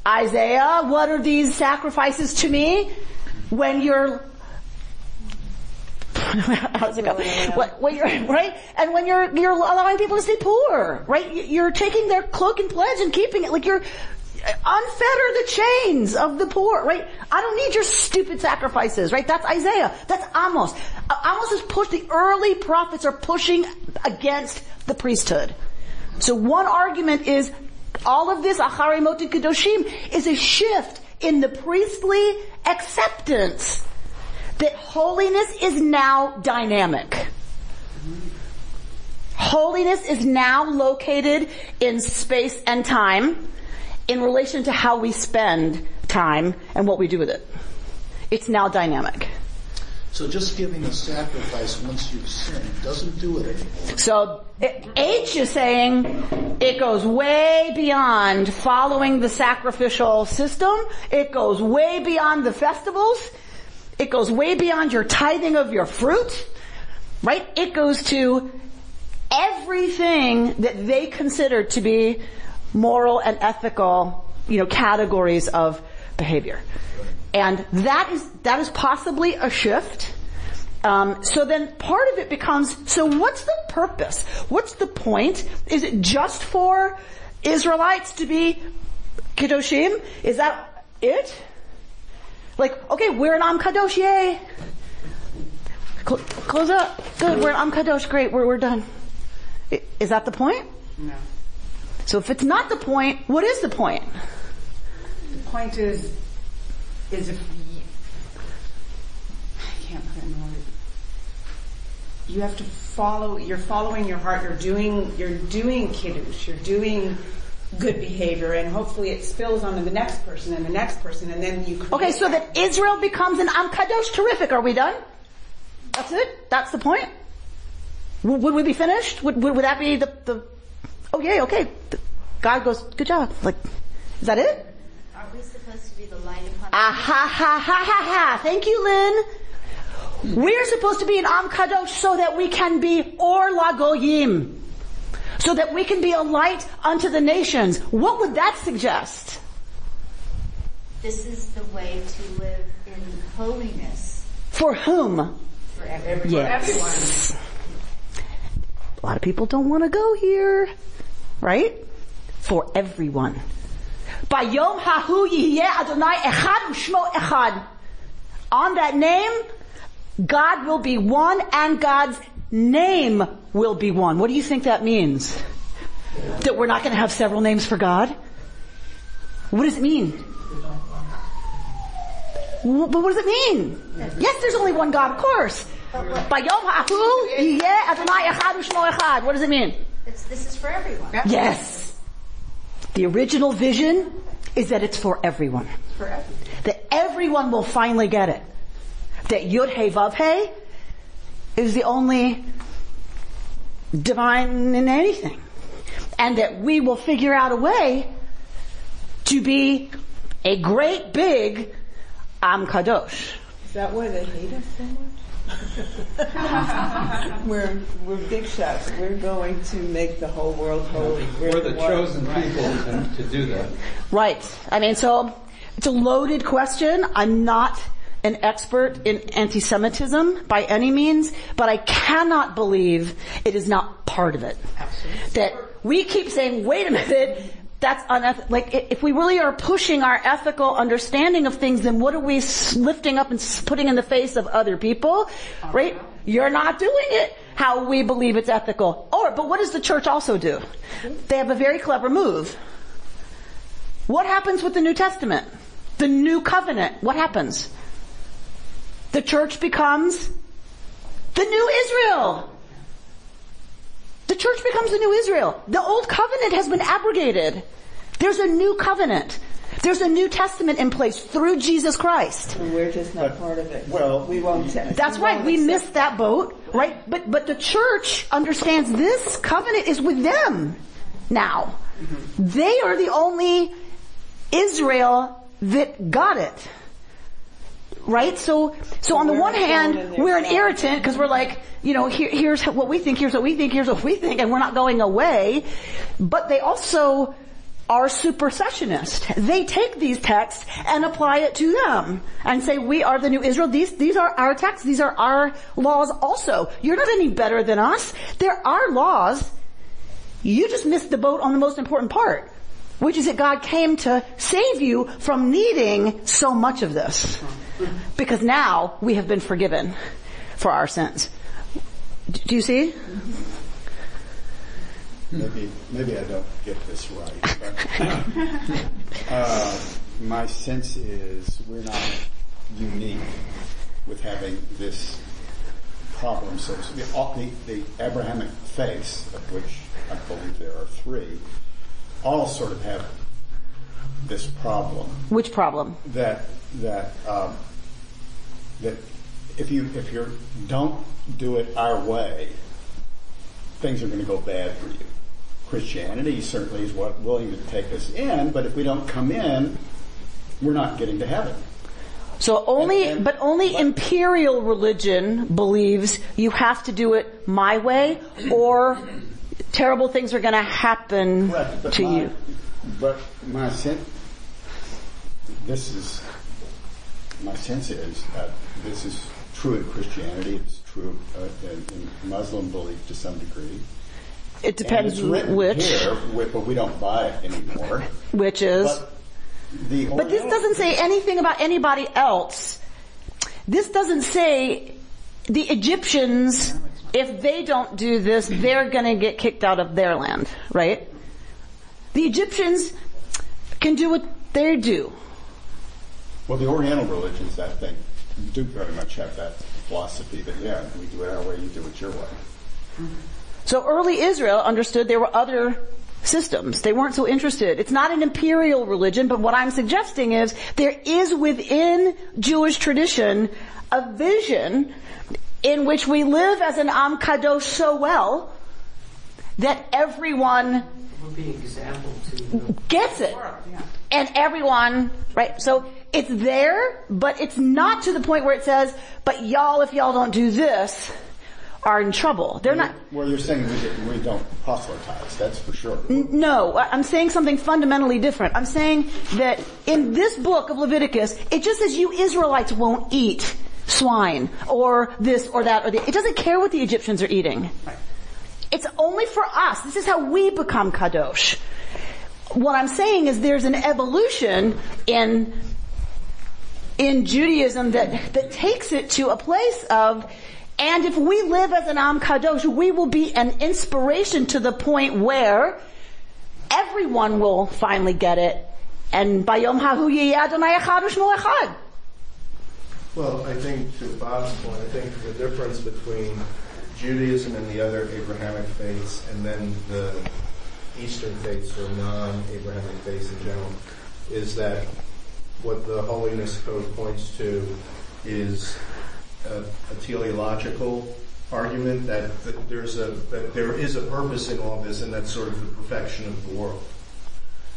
Isaiah, what are these sacrifices to me? When you're How's it go? What, when you're, right? And when you're, you're allowing people to stay poor, right? You're taking their cloak and pledge and keeping it, like you're, unfetter the chains of the poor, right? I don't need your stupid sacrifices, right? That's Isaiah. That's Amos. Uh, Amos is pushed, the early prophets are pushing against the priesthood. So one argument is, all of this, Achare Moti Kedoshim, is a shift in the priestly acceptance that holiness is now dynamic. Holiness is now located in space and time in relation to how we spend time and what we do with it. It's now dynamic. So just giving a sacrifice once you've sinned doesn't do it anymore. So H is saying it goes way beyond following the sacrificial system. It goes way beyond the festivals. It goes way beyond your tithing of your fruit. Right? It goes to everything that they consider to be moral and ethical, you know, categories of behavior. And that is, that is possibly a shift. Um, so then part of it becomes, so what's the purpose? What's the point? Is it just for Israelites to be Kedoshim? Is that it? Like, okay, we're an Am Kadosh, yay! Cl- close up. Good, we're an Am Kadosh, great, we're, we're done. Is that the point? No. So if it's not the point, what is the point? The point is, is if you, I can't put it in words. You have to follow, you're following your heart, you're doing, you're doing kiddush, you're doing good behavior and hopefully it spills onto the next person and the next person and then you create Okay, so that Israel becomes an Am Kadosh, terrific. Are we done? That's it? That's the point? W- Would we be finished? Would, would, would that be the, the, oh yay, okay. God goes, good job. Like, is that it? Aren't we supposed to be the light upon Ah ha ha ha ha ha. Thank you, Lynn. We're supposed to be an Am Kadosh so that we can be Or Lagoyim. So that we can be a light unto the nations. What would that suggest? this is the way to live in holiness For whom? for everyone. Yes. A lot of people don't want to go here, right? For everyone. Bayom hahu yihyeh Adonai echad u'shmo echad. On that name, God will be one and God's name will be one. What do you think that means? That we're not going to have several names for God? What does it mean? But what does it mean? Yes, there's only one God, of course. Bayom ha'ahu yihyeh Adonai echad u'shmo echad. What does it mean? It's, this is for everyone. Yes. The original vision is that it's for everyone. For everyone. That everyone will finally get it. That Yud He Vav He is the only divine in anything. And that we will figure out a way to be a great big Am Kadosh. Is that why they hate us so much? we're we're big shots. We're going to make the whole world holy. We're the one. chosen people to, to do that. Right. I mean, so it's a loaded question. I'm not an expert in anti-Semitism by any means, but I cannot believe it is not part of it. Absolutely. That we keep saying, wait a minute, that's unethical. Like, if we really are pushing our ethical understanding of things, then what are we lifting up and putting in the face of other people? Right? You're not doing it how we believe it's ethical. Or, but what does the church also do? They have a very clever move. What happens with the New Testament? The New Covenant. What happens? The church becomes the new Israel. The church becomes the new Israel. The old covenant has been abrogated. There's a new covenant. There's a New Testament in place through Jesus Christ. And we're just not part of it. Well, we won't. That's we right. won't We accept- missed that boat, right? But but the church understands this covenant is with them now. Mm-hmm. They are the only Israel that got it. Right? So so on the one hand, we're an irritant because we're like, you know, here, here's what we think, here's what we think, here's what we think, and we're not going away. But they also are supersessionist. They take these texts and apply it to them and say, we are the new Israel. These, these are our texts. These are our laws also. You're not any better than us. There are laws. You just missed the boat on the most important part, which is that God came to save you from needing so much of this. Because now we have been forgiven for our sins. Do you see? maybe maybe I don't get this right, but uh, my sense is we're not unique with having this problem. So. All the, the Abrahamic faiths, of which I believe there are three, all sort of have this problem Which problem? that that um, that if you if you don't do it our way, things are going to go bad for you. Christianity certainly is what willing to take us in, but if we don't come in, we're not getting to heaven. So only, And- and- but only but- imperial religion believes you have to do it my way or terrible things are going to happen Correct, to my, you. But my sense, this is, my sense is that this is true in Christianity, it's true uh, in, in Muslim belief to some degree. It depends which, here, but we don't buy it anymore. which is. But the But this doesn't say anything about anybody else. This doesn't say the Egyptians, if they don't do this, they're gonna get kicked out of their land, right? The Egyptians can do what they do. Well, the Oriental religions, I think, do very much have that philosophy that, yeah, we do it our way, you do it your way. So early Israel understood there were other systems. They weren't so interested. It's not an imperial religion, but what I'm suggesting is there is within Jewish tradition a vision in which we live as an Am Kadosh so well that everyone be example to the gets it. And everyone, right? So it's there, but it's not to the point where it says, but y'all, if y'all don't do this, are in trouble. They're not, Well, you're saying we, we don't proselytize, that's for sure. no, I'm saying something fundamentally different. I'm saying that in this book of Leviticus, it just says you Israelites won't eat swine or this or that or the, it doesn't care what the Egyptians are eating. It's only for us. This is how we become kadosh. What I'm saying is there's an evolution in in Judaism that, that takes it to a place of, and if we live as an Am Kadosh, we will be an inspiration to the point where everyone will finally get it. And Bayom Hahu Yeh Adonai Echad. Well, I think to Bob's point, I think the difference between Judaism and the other Abrahamic faiths and then the Eastern faiths or non-Abrahamic faiths in general is that what the Holiness Code points to is a, a teleological argument that, that there's a that there is a purpose in all this, and that's sort of the perfection of the world.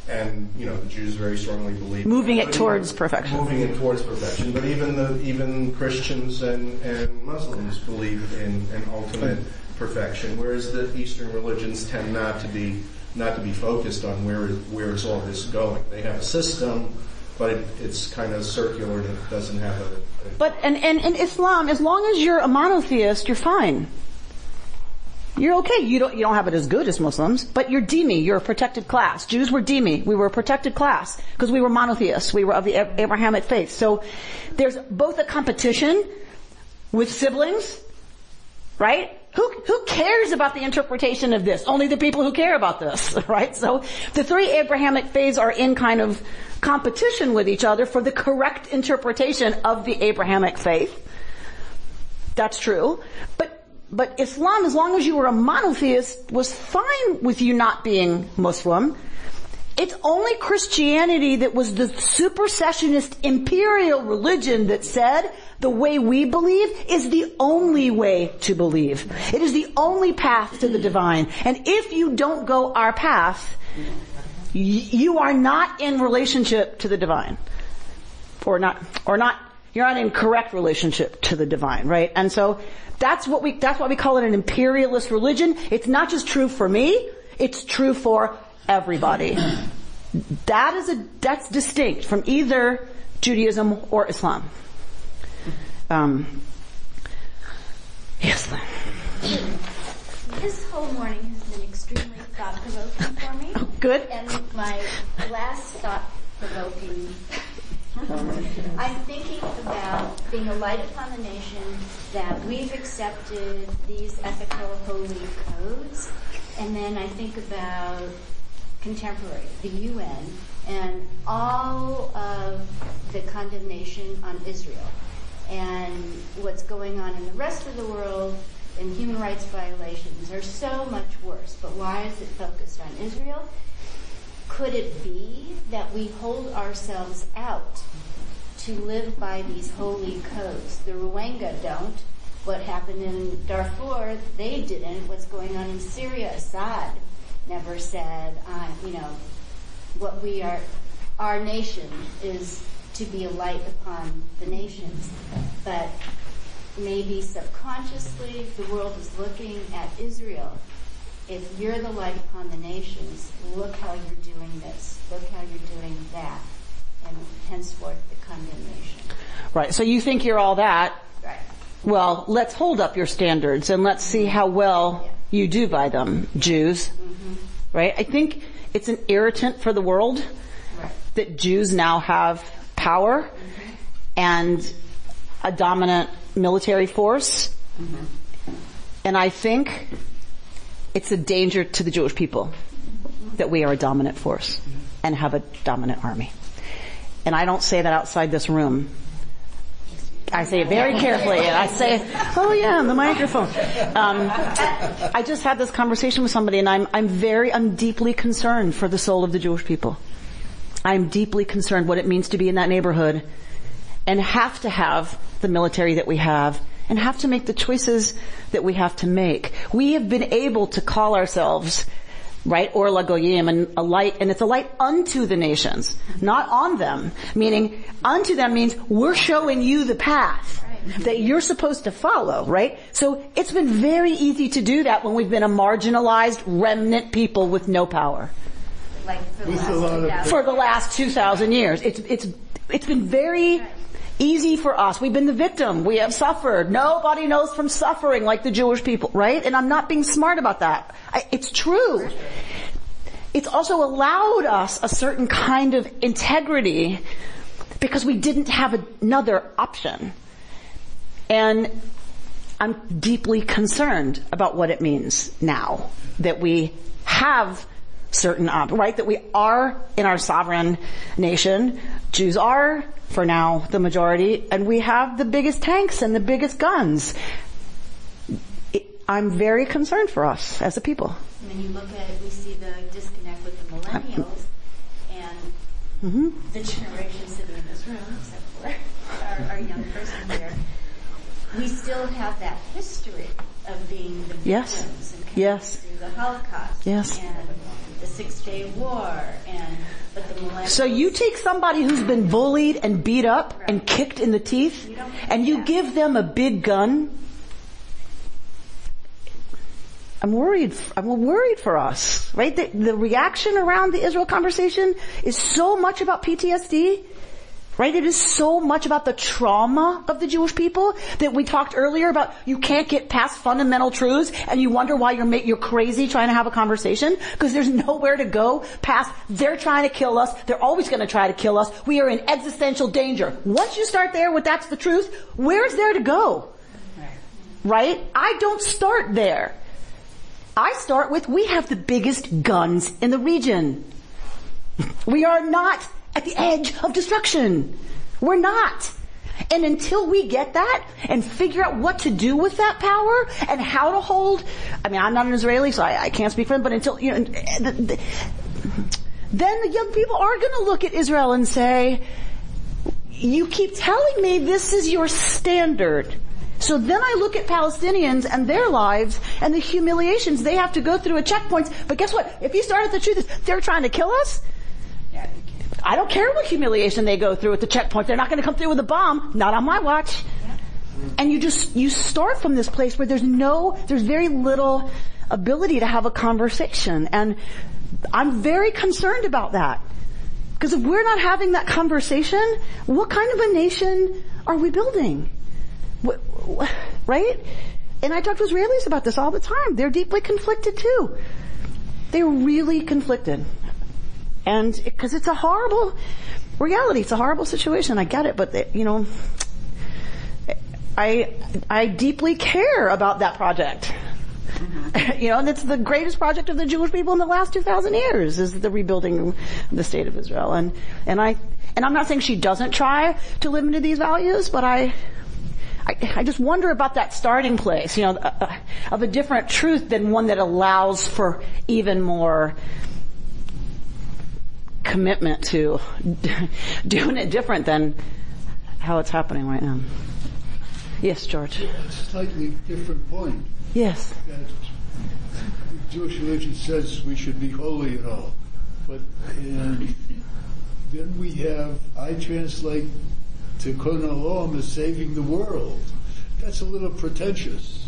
And you know, the Jews very strongly believe Moving it towards even- perfection. Moving it towards perfection, but even the even Christians and, and Muslims believe in an ultimate perfection, whereas the Eastern religions tend not to be not to be focused on where where is all this going. They have a system, but it, it's kind of circular and it doesn't have a, a But, and, and in Islam, as long as you're a monotheist, you're fine. You're okay. You don't, you don't have it as good as Muslims, but you're dhimmi. You're a protected class. Jews were dhimmi. We were a protected class because we were monotheists. We were of the Abrahamic faith. So there's both a competition with siblings, right? Who, who cares about the interpretation of this? Only the people who care about this, right? So the three Abrahamic faiths are in kind of competition with each other for the correct interpretation of the Abrahamic faith. That's true. But but Islam, as long as you were a monotheist, was fine with you not being Muslim. It's only Christianity that was the supersessionist imperial religion that said the way we believe is the only way to believe. It is the only path to the divine. And if you don't go our path, you are not in relationship to the divine. Or not, or not, you're not in correct relationship to the divine, right? And so that's what we, that's why we call it an imperialist religion. It's not just true for me, it's true for everybody. That is a, that's distinct from either Judaism or Islam. Um, yes. This whole morning has been extremely thought-provoking for me. Oh, good. And my last thought-provoking I'm thinking about being a light upon the nation, that we've accepted these ethical holy codes, and then I think about contemporary, the UN, and all of the condemnation on Israel, and what's going on in the rest of the world, and human rights violations are so much worse. But why is it focused on Israel? Could it be that we hold ourselves out to live by these holy codes? The Rohingya don't. What happened in Darfur, they didn't. What's going on in Syria, Assad never said, uh, you know, what we are, our nation is to be a light upon the nations. But maybe subconsciously the world is looking at Israel if you're the light upon the nations, look how you're doing this, look how you're doing that, and henceforth the condemnation. Right. So you think you're all that. Right. Well, let's hold up your standards and let's see how well you do by them, Jews. Mm-hmm. Right? I think it's an irritant for the world that Jews now have power mm-hmm. and a dominant military force. Mm-hmm. And I think it's a danger to the Jewish people that we are a dominant force and have a dominant army. And I don't say that outside this room. I say it very carefully. And I say, oh yeah, the microphone. Um, I just had this conversation with somebody and I'm, I'm very, I'm deeply concerned for the soul of the Jewish people. I'm deeply concerned what it means to be in that neighborhood and have to have the military that we have and have to make the choices that we have to make. We have been able to call ourselves right? Or lagoyim, and a light, and it's a light unto the nations, not on them. Meaning, unto them means we're showing you the path. that you're supposed to follow, right? So it's been very easy to do that when we've been a marginalized remnant people with no power. Like for the last a 2,000 For the last 2,000 years. It's, it's, it's been very easy for us. We've been the victim. We have suffered. Nobody knows from suffering like the Jewish people, right? And I'm not being smart about that. I, it's true. It's also allowed us a certain kind of integrity because we didn't have another option. And I'm deeply concerned about what it means now that we have certain op- right? That we are in our sovereign nation. Jews are, for now, the majority, and we have the biggest tanks and the biggest guns. I'm very concerned for us as a people. And then you look at it, we see the disconnect with the millennials and mm-hmm. the generation sitting in this room, except for our, our young person here. We still have that history of being the victims Yes. and coming Yes. through the Holocaust Yes. and the Six Day War and but the millennials. So you take somebody who's been bullied and beat up and kicked in the teeth, and you give them a big gun. I'm worried. I'm worried for us, right? The, the reaction around the Israel conversation is so much about PTSD, right? It is so much about the trauma of the Jewish people that we talked earlier about. You can't get past fundamental truths, and you wonder why you're you're crazy trying to have a conversation because there's nowhere to go past. They're trying to kill us. They're always going to try to kill us. We are in existential danger. Once you start there with that's the truth, where's there to go? Right? I don't start there. I start with we have the biggest guns in the region. We are not at the edge of destruction. We're not. And until we get that and figure out what to do with that power and how to hold, I mean, I'm not an Israeli, so I, I can't speak for them, but until, you know, the, the, then the young people are going to look at Israel and say, you keep telling me this is your standard. So then I look at Palestinians and their lives and the humiliations they have to go through at checkpoints. But guess what? If you start at the truth, they're trying to kill us. I don't care what humiliation they go through at the checkpoint. They're not going to come through with a bomb. Not on my watch. And you just, you start from this place where there's no, there's very little ability to have a conversation. And I'm very concerned about that. Because if we're not having that conversation, what kind of a nation are we building? Wh- wh- Right? And I talk to Israelis about this all the time. They're deeply conflicted too. They're really conflicted. And because it's a horrible reality, it's a horrible situation. I get it, but they, you know, I I deeply care about that project. you know, and it's the greatest project of the Jewish people in the last 2,000 years is the rebuilding of the state of Israel. And, and I, and I'm not saying she doesn't try to live into these values, but I, I, I just wonder about that starting place, you know, uh, of a different truth than one that allows for even more commitment to doing it different than how it's happening right now. Yes, George. A slightly different point. Yes. That Jewish religion says we should be holy and all, but and then we have I translate Tikkun Olam as saving the world. That's a little pretentious.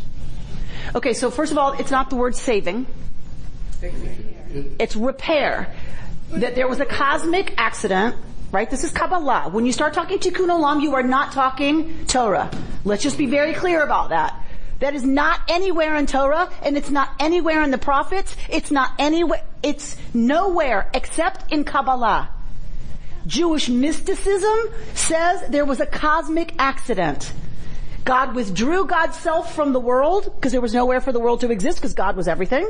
Okay, so first of all, it's not the word saving. It's repair. That there was a cosmic accident, right? This is Kabbalah. When you start talking Tikkun Olam, you are not talking Torah. Let's just be very clear about that. That is not anywhere in Torah, and it's not anywhere in the prophets. It's not anywhere, it's nowhere except in Kabbalah. Jewish mysticism says there was a cosmic accident. God withdrew God's self from the world because there was nowhere for the world to exist because God was everything.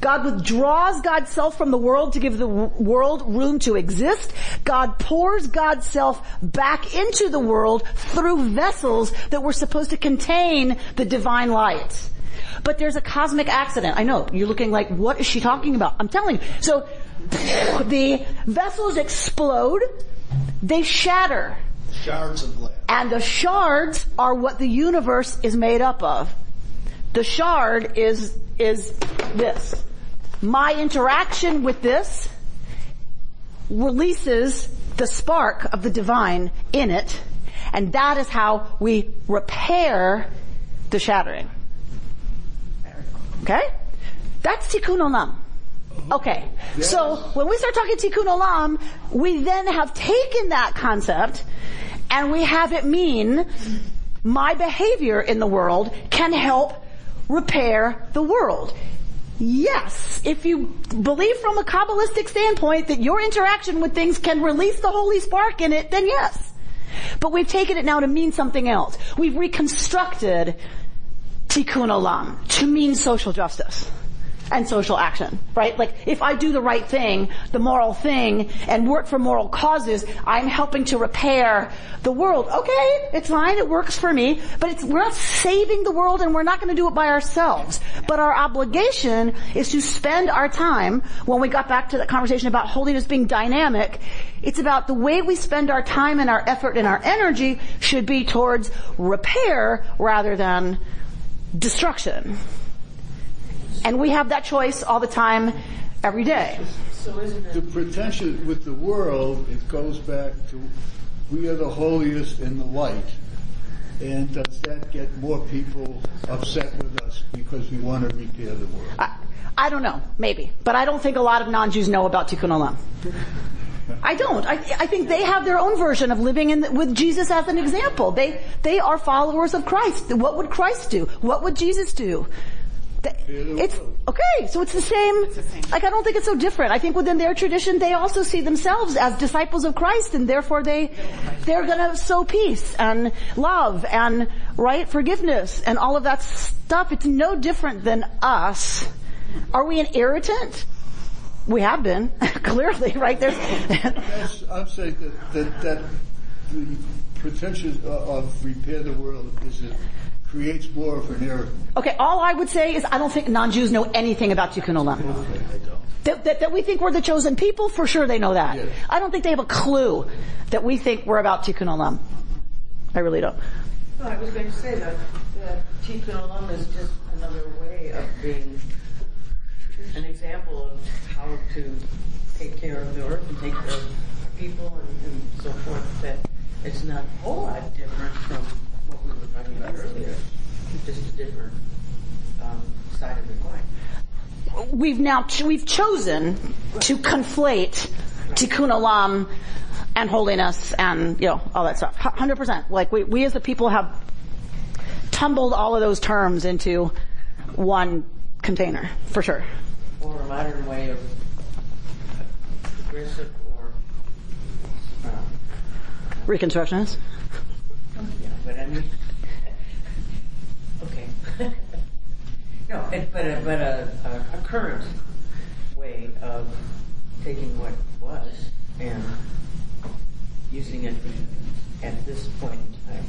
God withdraws God's self from the world to give the world room to exist. God pours God's self back into the world through vessels that were supposed to contain the divine light. But there's a cosmic accident. I know, you're looking like, what is she talking about? I'm telling you. So, the vessels explode, they shatter. Shards of glass. And the shards are what the universe is made up of. The shard is, is this. My interaction with this releases the spark of the divine in it, And that is how we repair the shattering. Okay? That's tikkun olam. Okay. So when we start talking tikkun olam, we then have taken that concept and we have it mean my behavior in the world can help repair the world. Yes, if you believe from a Kabbalistic standpoint that your interaction with things can release the holy spark in it, then yes. But we've taken it now to mean something else. We've reconstructed tikkun olam to mean social justice and social action, right? Like if I do the right thing, the moral thing, and work for moral causes, I'm helping to repair the world. Okay, it's fine, it works for me, but it's we're not saving the world and we're not to do it by ourselves. But our obligation is to spend our time, when we got back to that conversation about holiness being dynamic, it's about the way we spend our time and our effort and our energy should be towards repair rather than destruction. And we have that choice all the time, every day. So isn't it? The pretension with the world, it goes back to we are the holiest in the light. And does that get more people upset with us because we want to repair the world? I, I don't know, maybe. But I don't think a lot of non-Jews know about Tikkun Olam. I don't. I, I, think they have their own version of living in, with Jesus as an example. They, they are followers of Christ. What would Christ do? What would Jesus do? It's okay. So it's the same. Like I don't think it's so different. I think within their tradition, they also see themselves as disciples of Christ, and therefore they they're gonna sow peace and love and right forgiveness and all of that stuff. It's no different than us. Are we an irritant? We have been clearly, right? There's. I'm saying that that, that the pretension of repair the world is a creates more of an error. Okay, all I would say is I don't think non-Jews know anything about Tikkun Olam. That, that, that, we think we're the chosen people, for sure they know that. Yes. I don't think they have a clue that we think we're about Tikkun Olam. I really don't. No, I was going to say that, that Tikkun Olam is just another way of being an example of how to take care of the earth and take care of people and, and so forth. That it's not a whole lot different from we were talking about earlier, just a different um, side of the coin. We've now ch- we've chosen to conflate tikkun olam and holiness and you know all that stuff. Hundred percent. Like we we as the people have tumbled all of those terms into one container for sure. Or a modern way of progressive or um, reconstructionist. But I mean, okay. no, it, but a, but a, a, a current way of taking what was and using it at this point in time.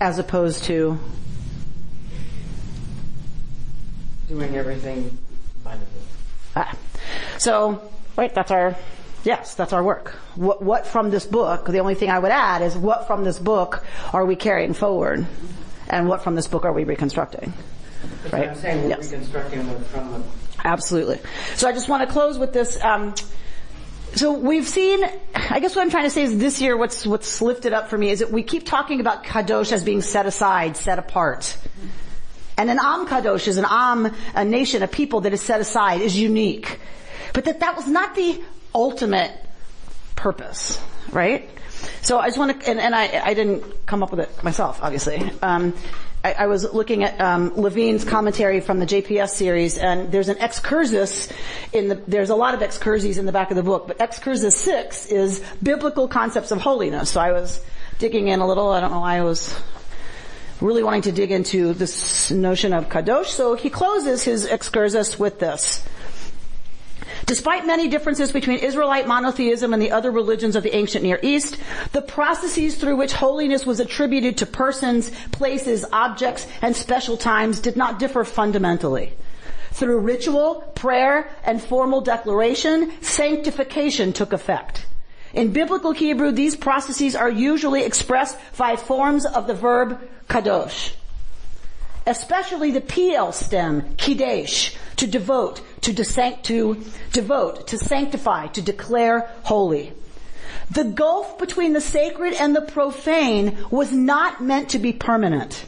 As opposed to doing everything by the book. Ah. So, right, that's our Yes, that's our work. What, what from this book, the only thing I would add is what from this book are we carrying forward? And what from this book are we reconstructing? That's right? I'm saying we're yes. reconstructing from Absolutely. So I just want to close with this, um, so we've seen, I guess what I'm trying to say is this year what's, what's lifted up for me is that we keep talking about Kadosh as being set aside, set apart. And an Am Kadosh is an Am, a nation, a people that is set aside, is unique. But that that was not the ultimate purpose, right? So I just want to, and, and I, I didn't come up with it myself, obviously. Um, I, I, was looking at um, Levine's commentary from the JPS series, and there's an excursus in the. There's a lot of excursies in the back of the book, but excursus six is biblical concepts of holiness. So I was digging in a little. I don't know why I was really wanting to dig into this notion of kadosh. So he closes his excursus with this. Despite many differences between Israelite monotheism and the other religions of the ancient Near East, the processes through which holiness was attributed to persons, places, objects, and special times did not differ fundamentally. Through ritual, prayer, and formal declaration, sanctification took effect. In biblical Hebrew, these processes are usually expressed by forms of the verb kadosh especially the pi'el stem, kidesh, to devote, to, to devote, to sanctify, to declare holy. The gulf between the sacred and the profane was not meant to be permanent.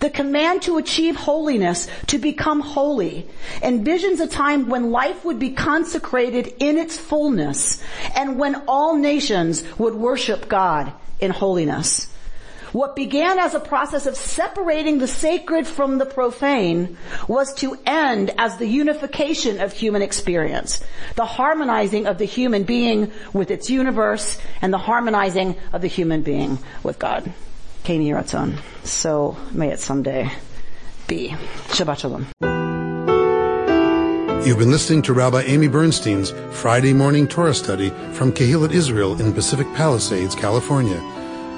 The command to achieve holiness, to become holy, envisions a time when life would be consecrated in its fullness and when all nations would worship God in holiness. What began as a process of separating the sacred from the profane was to end as the unification of human experience, the harmonizing of the human being with its universe and the harmonizing of the human being with God. So may it someday be. Shabbat Shalom. You've been listening to Rabbi Amy Bernstein's Friday morning Torah study from Kehillat Israel in Pacific Palisades, California.